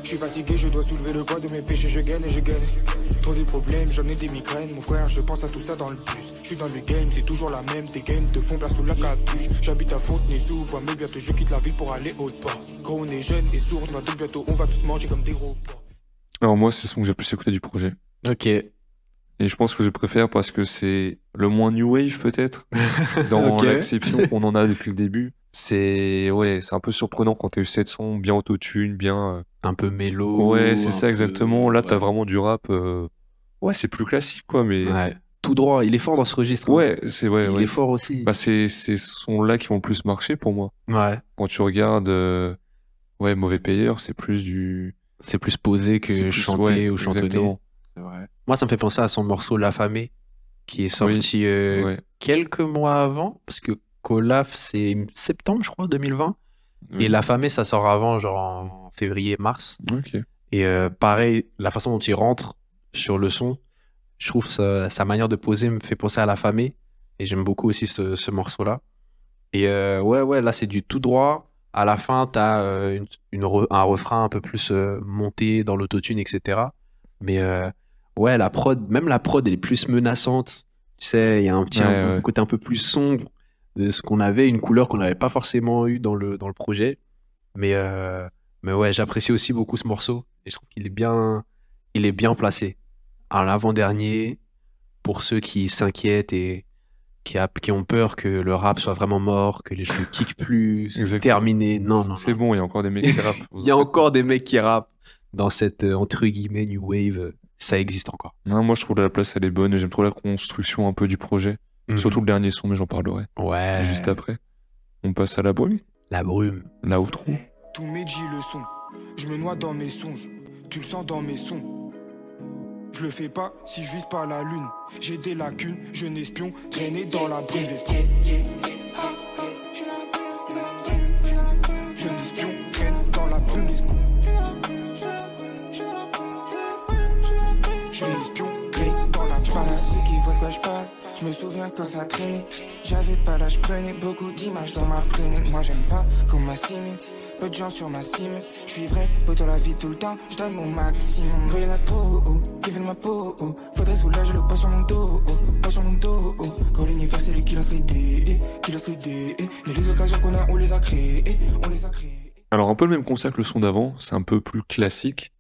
Je suis fatigué, je dois soulever le poids de mes péchés, je gagne et je gagne. Trop de problèmes, j'en ai des migraines, mon frère, je pense à tout ça dans le bus. Je suis dans le game, c'est toujours la même, tes games te font place sous la capuche. J'habite à Fontenay-sous-Bois, mais bientôt je quitte la ville pour aller au pas. Gros, on est jeune et sourd, donc bientôt on va tous manger comme des robots. Alors moi, c'est le son que j'ai plus écouté du projet. Ok. Et je pense que je préfère parce que c'est le moins new wave peut-être dans Ok. l'acception qu'on en a depuis le début. C'est ouais, c'est un peu surprenant quand t'as eu 7 sons bien autotune, bien. euh, Un peu mélo. Ouais, c'est ça peu- exactement. Là, t'as ouais. vraiment du rap. euh, Ouais, c'est plus classique quoi, mais Ouais. Tout droit, il est fort dans ce registre. hein. ouais, c'est ouais, il ouais. est fort aussi. Bah c'est ces sons là qui vont plus marcher pour moi. Ouais. Quand tu regardes, euh, ouais, mauvais payeur, c'est plus du C'est plus posé que plus- chanter ou chantonner. exactement. Moi, ça me fait penser à son morceau L'affamé, qui est sorti euh, quelques mois avant, parce que Colaf, c'est septembre, je crois, 2020. Et Ouais. L'affamé, ça sort avant, genre en février-mars. Ok. Et euh, pareil, la façon dont il rentre sur le son, je trouve sa, sa manière de poser me fait penser à L'affamé. Et j'aime beaucoup aussi ce, ce morceau-là. Et euh, ouais, ouais, là, c'est du tout droit. À la fin, t'as euh, une, une re- un refrain un peu plus euh, monté dans l'autotune, etc. Mais ouais, la prod, même la prod, elle est plus menaçante. Tu sais, il y a un petit Ouais, un ouais. côté un peu plus sombre de ce qu'on avait, une couleur qu'on n'avait pas forcément eu dans le, dans le projet. Mais, euh, mais ouais, j'apprécie aussi beaucoup ce morceau. Et je trouve qu'il est bien, il est bien placé. À l'avant-dernier, pour ceux qui s'inquiètent et qui, a- qui ont peur que le rap soit vraiment mort, que les jeux ne kickent plus, c'est terminé. Non, non, C'est bon, il y a encore des mecs qui rappent. Il y a encore des mecs qui rappent dans cette, euh, entre guillemets, new wave. Ça existe encore. Non, moi je trouve la place elle est bonne et j'aime trop la construction un peu du projet. Surtout le dernier son, mais j'en parlerai Ouais. juste après. On passe à la brume, La brume. la outro. Tous mes G le son, je me noie dans mes songes, tu le sens dans mes sons. Je le fais pas si je vise pas la lune. J'ai des lacunes, je n'espion, traîné dans la brume d'espion. Je souviens quand ça traînait. J'avais pas l'âge, prenais beaucoup d'images dans ma prunelle. Moi j'aime pas qu'on m'assimile. Peu de gens sur ma cime. Je suis vrai, poteau la vie tout le temps. Je donne mon maximum. Quand y'en a trop, oh, qui veulent ma peau. oh. Faudrait soulager le poids sur mon dos. Oh, poids sur mon dos. Oh. Quand l'univers c'est lui qui lance les dés. Qui lance les dés. Mais les occasions qu'on a, on les a créées. On les a créées. Alors un peu le même concept que le son d'avant, c'est un peu plus classique.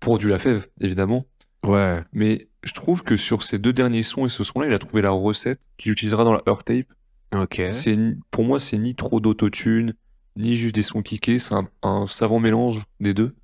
Pour du Lafèvre, évidemment. Ouais. Mais je trouve que sur ces deux derniers sons et ce son-là, il a trouvé la recette qu'il utilisera dans la Earth Tape. Ok. C'est pour moi, c'est ni trop d'autotune, ni juste des sons kickés. C'est un, un savant mélange des deux.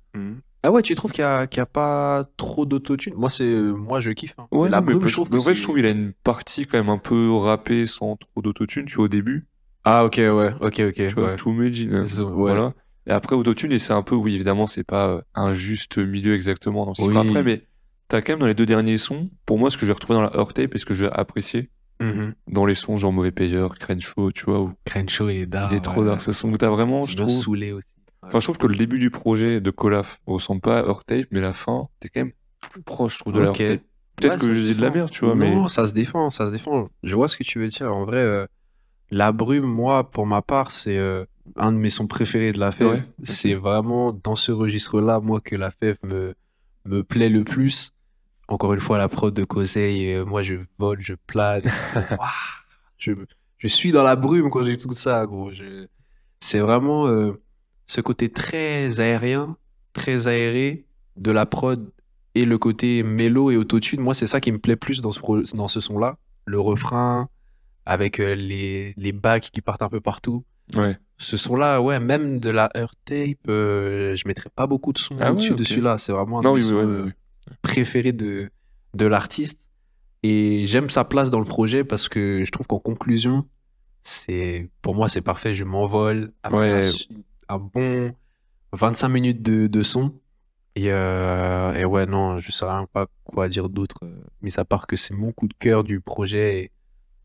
Ah ouais, tu trouves qu'il n'y a, qu'il y a pas trop d'autotune? Moi, c'est, moi, je kiffe. hein. Ouais, la non, mais brume, parce- je trouve mais que en fait, je trouve qu'il a une partie quand même un peu rappée sans trop d'autotune, tu vois, au début. Ah ok, ouais, ok, ok. Tu vois, ouais. to imagine, euh, ouais. voilà. Et après, autotune, et c'est un peu, oui, évidemment, c'est pas euh, un juste milieu exactement dans ce Oui. après, mais t'as quand même dans les deux derniers sons, pour moi, ce que j'ai retrouvé dans la Earth Tape et ce que j'ai apprécié Mhm. dans les sons genre Mauvais Payeur, Crenshaw, tu vois, où Crenshaw et Dar. il est trop ouais. d'art, ce son où t'as vraiment, je trouve, saoulé aussi. enfin, je trouve que le début du projet de Colaf ressemble pas à Earth Tape, mais la fin, t'es quand même plus proche, je trouve, de la Tape. Peut-être Ouais, que je dis de la merde, tu vois, mais. Non, ça se défend, ça se défend. Je vois ce que tu veux dire. En vrai, euh, la brume, moi, pour ma part, c'est euh, un de mes sons préférés de la. Ouais, C'est vraiment dans ce registre-là, moi, que la fève me, me plaît le plus. Encore une fois, la prod de Cosey, euh, moi, je vole, je plane. Je, je suis dans la brume quand j'ai tout ça, gros. Je- C'est vraiment euh, ce côté très aérien, très aéré de la prod et le côté mélo et autotune. Moi, c'est ça qui me plaît plus dans ce, pro- dans ce son-là. Le refrain avec euh, les, les bacs qui partent un peu partout. Ouais. Ce son-là, ouais, même de la Earth Tape, je mettrais pas beaucoup de sons Ah ouais, au-dessus de ok. celui-là. C'est vraiment un Non, oui, oui, oui. préférés de, de l'artiste. Et j'aime sa place dans le projet parce que je trouve qu'en conclusion, c'est pour moi, c'est parfait. Je m'envole après Ouais. un, un bon 25 minutes de, de son. Et, euh, et ouais, non, je sais rien pas quoi dire d'autre, euh, mis à part que c'est mon coup de cœur du projet. et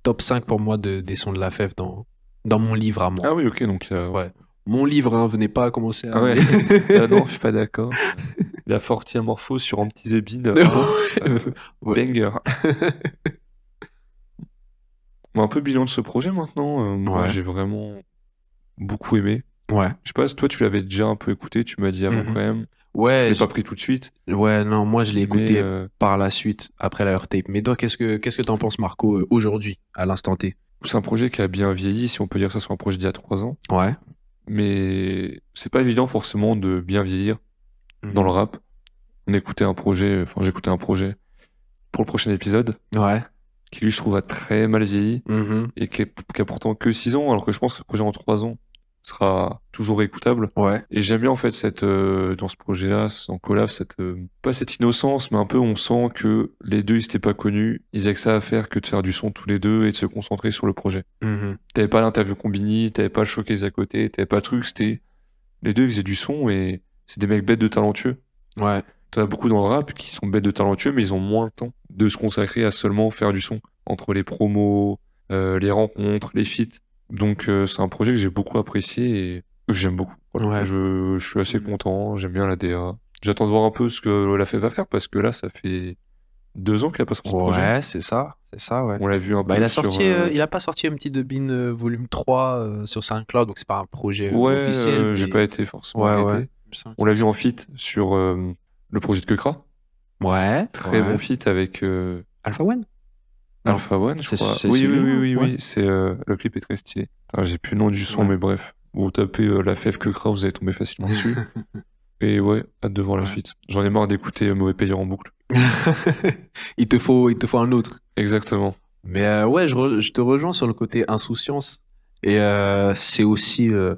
top 5 pour moi de, des sons de la FEF dans, dans mon livre à moi. Ah oui, ok, donc. euh, Ouais. Mon livre, hein, venez pas commencer à. Ah ouais. Ah non, je suis pas d'accord. La Fortia Morpho sur Anti-Zebine. Ouais. Banger. Bon, un peu bilan de ce projet maintenant. Euh, moi, Ouais. j'ai vraiment beaucoup aimé. ouais. Je sais pas, toi, tu l'avais déjà un peu écouté, tu m'as dit avant Mhm. quand même. Je Ouais, l'ai j- pas pris tout de suite. ouais, non, moi je l'ai écouté euh, par la suite, après la tape. Mais toi, qu'est-ce que qu'est-ce que t'en penses, Marco, euh, aujourd'hui, à l'instant T? C'est un projet qui a bien vieilli, si on peut dire ça sur un projet d'il y a trois ans. Ouais. Mais c'est pas évident forcément de bien vieillir dans le rap. On écoutait un projet, enfin j'écoutais un projet pour le prochain épisode, Ouais. qui lui je trouve a très mal vieilli. Mhm. et qui, a pourtant que 6 ans, alors que je pense que le projet en 3 ans sera toujours écoutable. Ouais. Et j'aime bien en fait cette euh, dans ce projet-là, en collab, cette euh, pas cette innocence, mais un peu on sent que les deux ils s'étaient pas connus, ils avaient que ça à faire que de faire du son tous les deux et de se concentrer sur le projet. Mhm. T'avais pas l'interview combini, t'avais pas le showcase à côté, t'avais pas le truc, c'était les deux ils faisaient du son et c'est des mecs bêtes de talentueux. Ouais. T'en as beaucoup dans le rap qui sont bêtes de talentueux, mais ils ont moins le temps de se consacrer à seulement faire du son. Entre les promos, euh, les rencontres, les feats. Donc euh, c'est un projet que j'ai beaucoup apprécié et que j'aime beaucoup. Voilà. Ouais. Je, je suis assez content, j'aime bien la DA. J'attends de voir un peu ce que la FEF va faire parce que là, ça fait deux ans qu'il a pas sorti de projet. Ouais, c'est ça, c'est ça, ouais. On l'a vu un Bah, peu il a sur, sorti, euh, euh, il a pas sorti un petit Debin euh, volume 3 euh, sur SoundCloud, donc c'est pas un projet Ouais, officiel. euh, j'ai mais- pas été forcément Ouais, ouais. On l'a vu en feat sur le projet de Kekra. Ouais. Très ouais. bon feat avec Alpha One. Alpha One, je crois. Oui, oui, oui, oui, oui. C'est euh, le clip est très stylé. J'ai plus le nom du son, mais bref. Vous tapez euh, la fève que vous allez tomber facilement dessus. Et ouais, hâte de voir la suite. J'en ai marre d'écouter Mauvais Payeur en boucle. il te faut, il te faut un autre. Exactement. Mais euh, ouais, je, re- je te rejoins sur le côté insouciance. Et euh, c'est aussi euh,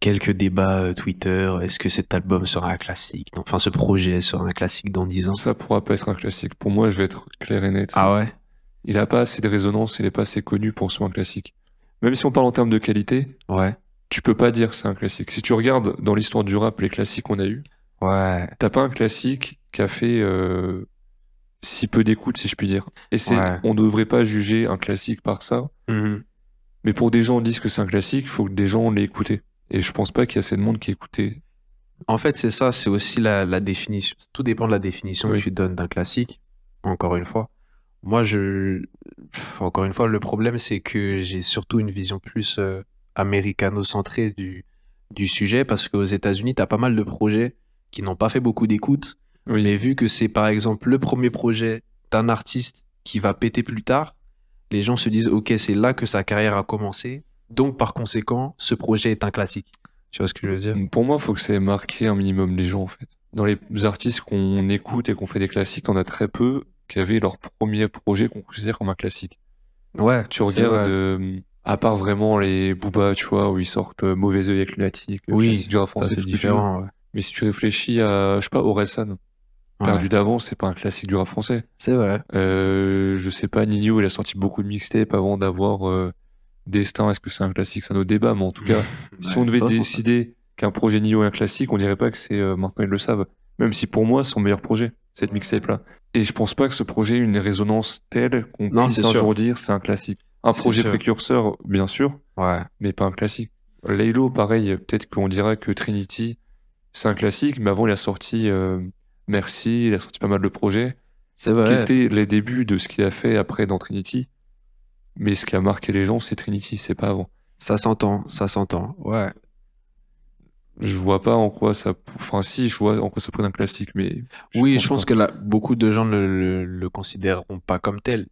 quelques débats Twitter. Est-ce que cet album sera un classique Enfin, ce projet sera un classique dans 10 ans? Ça pourra pas être un classique. Pour moi, je vais être clair et net. Ah ouais? Il a pas assez de résonance, il est pas assez connu pour soit un classique. Même si on parle en termes de qualité, Ouais. tu peux pas dire que c'est un classique. Si tu regardes dans l'histoire du rap les classiques qu'on a eu, Ouais. t'as pas un classique qui a fait euh, si peu d'écoute, si je puis dire. Et c'est, Ouais. on devrait pas juger un classique par ça. Mhm. Mais pour des gens qui disent que c'est un classique, il faut que des gens l'aient écouté. Et je pense pas qu'il y a assez de monde qui ait écouté. En fait, c'est ça, c'est aussi la, la définition. Tout dépend de la définition Oui. que tu donnes d'un classique, encore une fois. Moi, je. Encore une fois, le problème, c'est que j'ai surtout une vision plus euh, américano-centrée du, du sujet parce qu'aux États-Unis, tu as pas mal de projets qui n'ont pas fait beaucoup d'écoute. Oui. Mais vu que c'est par exemple le premier projet d'un artiste qui va péter plus tard, les gens se disent ok c'est là que sa carrière a commencé, donc par conséquent ce projet est un classique. Tu vois ce que je veux dire? Pour moi, il faut que ça ait marqué un minimum les gens, en fait. Dans les artistes qu'on écoute et qu'on fait des classiques, on a très peu qui avaient leur premier projet qu'on considère comme un classique. Ouais. Tu regardes, euh, à part vraiment les Booba, tu vois, où ils sortent euh, Mauvais œil avec Lunatic, euh, Oui, français, c'est différent. Ouais. Mais si tu réfléchis à, je sais pas, Orelsan, Perdu d'avance, c'est pas un classique du rap français. C'est vrai. Euh, je sais pas, Nino, il a sorti beaucoup de mixtapes avant d'avoir Destin. Est-ce que c'est un classique? C'est un autre débat, mais en tout cas, si Ouais, on devait décider qu'un projet Nino est un classique, on dirait pas que c'est maintenant ils le savent. Même si pour moi, c'est son meilleur projet, cette mixtape-là. Et je pense pas que ce projet ait une résonance telle qu'on puisse un sûr. jour dire c'est un classique. Un projet sûr. précurseur, bien sûr, Ouais. mais pas un classique. Laylo, pareil, peut-être qu'on dirait que Trinity, c'est un classique, mais avant, il a sorti euh, Merci, il a sorti pas mal de projets. C'est vrai. étaient les débuts de ce qu'il a fait après dans Trinity. Mais ce qui a marqué les gens, c'est Trinity, c'est pas avant. Ça s'entend, ça s'entend. Ouais. Je vois pas en quoi ça. Enfin, si, je vois en quoi ça pourrait être un classique, mais. Oui, je pense pas. que là, beaucoup de gens ne le, le considéreront pas comme tel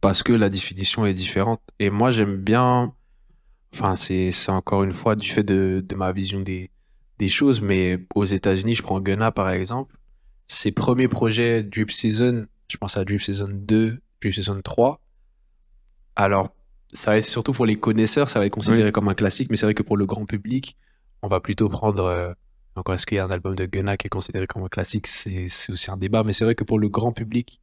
parce que la définition est différente. Et moi, j'aime bien. Enfin, c'est c'est encore une fois du fait de, de ma vision des, des choses, mais aux États-Unis, je prends Gunna par exemple. Ses premiers projets Drip Season, je pense à Drip Season 2, Drip Season 3. Alors, ça va être surtout pour les connaisseurs, ça va être considéré Oui. comme un classique, mais c'est vrai que pour le grand public, on va plutôt prendre. euh, encore, est-ce qu'il y a un album de Gunna qui est considéré comme un classique C'est aussi un débat, mais c'est vrai que pour le grand public,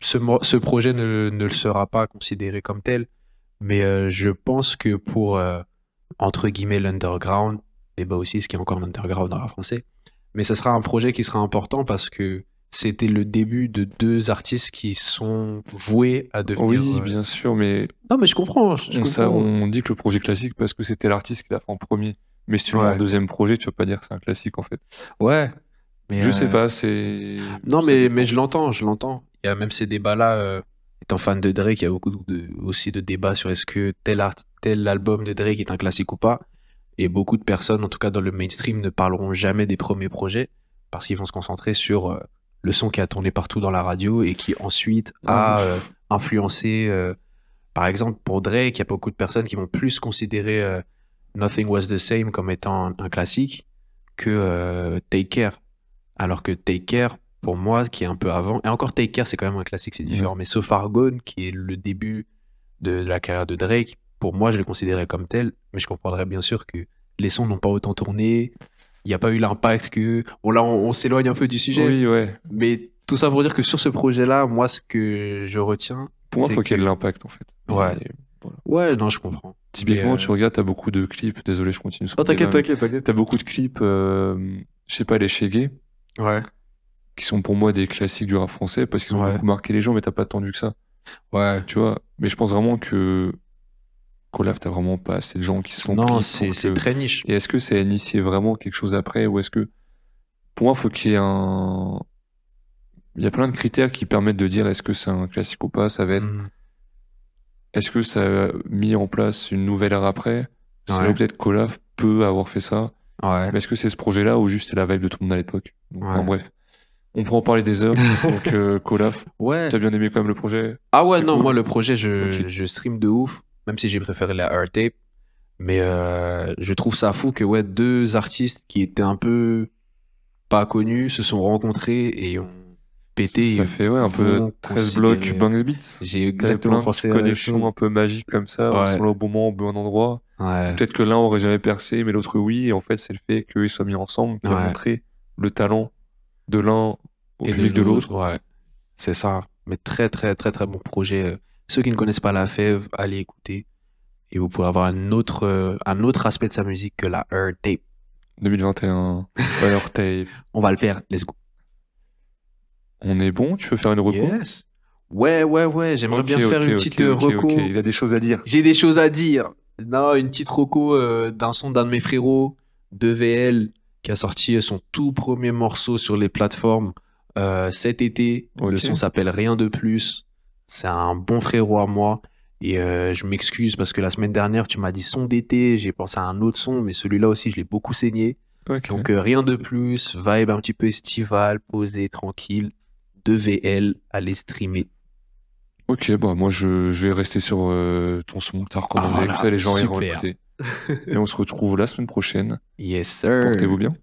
ce, projet ne, ne le sera pas considéré comme tel. Mais euh, je pense que pour, euh, entre guillemets, l'underground, débat aussi, ce qui est encore l'underground dans la français, mais ce sera un projet qui sera important parce que c'était le début de deux artistes qui sont voués à devenir. Oui, euh, bien sûr, mais Non, mais je comprends. je on, ça, comprends. on dit que le projet classique parce que c'était l'artiste qui l'a fait en premier. Mais si tu le mets Ouais. en deuxième projet, tu vas pas dire que c'est un classique en fait. Ouais. Mais, je euh, sais pas, c'est. Non, mais, mais je l'entends, je l'entends. Il y a même ces débats-là. euh, étant fan de Drake, il y a beaucoup de, aussi de débats sur est-ce que tel, art, tel album de Drake est un classique ou pas. Et beaucoup de personnes, en tout cas dans le mainstream, ne parleront jamais des premiers projets parce qu'ils vont se concentrer sur euh, le son qui a tourné partout dans la radio et qui ensuite a Ah. euh, influencé. euh, par exemple, pour Drake, il y a beaucoup de personnes qui vont plus considérer euh, Nothing Was the Same comme étant un, un classique que euh, Take Care. Alors que Take Care, pour moi, qui est un peu avant, et encore Take Care, c'est quand même un classique, c'est différent, mais So Far Gone, qui est le début de la carrière de Drake, pour moi, je le considérais comme tel, mais je comprendrais bien sûr que les sons n'ont pas autant tourné, il n'y a pas eu l'impact que... Bon, là, on, on s'éloigne un peu du sujet, Oui, ouais. mais tout ça pour dire que sur ce projet-là, moi, ce que je retiens... Pour moi, faut qu'il y ait de l'impact en fait. Ouais. Ouais, non, je comprends. Typiquement, Mais, euh, tu regardes, t'as beaucoup de clips. Désolé, je continue. sur Oh, t'inquiète, t'inquiète, t'inquiète. T'as beaucoup de clips, euh, je sais pas, les Shaggy, Ouais, qui sont pour moi des classiques du rap français parce qu'ils ont Ouais. beaucoup marqué les gens, mais t'as pas attendu que ça. ouais. Tu vois. Mais je pense vraiment que Colaf, t'as vraiment pas assez de gens qui se sont Non, c'est c'est que- très niche. Et est-ce que ça a initié vraiment quelque chose après ou est-ce que pour moi, faut qu'il y ait un il y a plein de critères qui permettent de dire est-ce que c'est un classique ou pas. Ça va être Mm. Est-ce que ça a mis en place une nouvelle ère après? C'est Ouais. peut-être Colaf peut avoir fait ça. Ouais. Mais est-ce que c'est ce projet-là ou juste la vibe de tout le monde à l'époque? Ouais. enfin, bref. On pourrait en parler des heures. Donc, euh, Colaf, Ouais. t'as bien aimé quand même le projet? Ah ouais, non, cool. moi le projet, je, je stream de ouf, même si j'ai préféré la art tape. Mais euh, je trouve ça fou que ouais, deux artistes qui étaient un peu pas connus se sont rencontrés et ont pété. Ça fait ouais, un peu vont 13 blocs Banks Beats. J'ai exactement pensé à connexions chose. un peu magiques comme ça, Ouais. ensemble au bon moment, au bon endroit. Ouais. Peut-être que l'un aurait jamais percé, mais l'autre oui. Et en fait, c'est le fait qu'ils soient mis ensemble qui Ouais. a montré le talent de l'un au Et public de l'autre. Ouais, c'est ça. Mais très, très, très, très bon projet. Ceux qui ne connaissent pas La Fève, allez écouter. Et vous pourrez avoir un autre, euh, un autre aspect de sa musique que la art tape. 2021, Valeur Tape. On va le faire, let's go. On est bon? Tu veux faire une reco? Yes. Ouais, ouais, ouais, j'aimerais bien faire une petite euh, reco. Il a des choses à dire. J'ai des choses à dire. Non, une petite reco euh, d'un son d'un de mes frérots, 2VL, qui a sorti son tout premier morceau sur les plateformes euh, cet été. Le son s'appelle Rien de plus. C'est un bon frérot à moi. Et euh, je m'excuse parce que la semaine dernière, tu m'as dit son d'été. J'ai pensé à un autre son, mais celui-là aussi, je l'ai beaucoup saigné. Donc euh, rien de plus. Vibe un petit peu estival, posé, tranquille. 2VL, allez streamer. Ok, bah moi je, je vais rester sur euh, ton son t'as recommandé, Ah, voilà, les gens iront écouter. Et on se retrouve la semaine prochaine. Yes, sir. Portez-vous bien.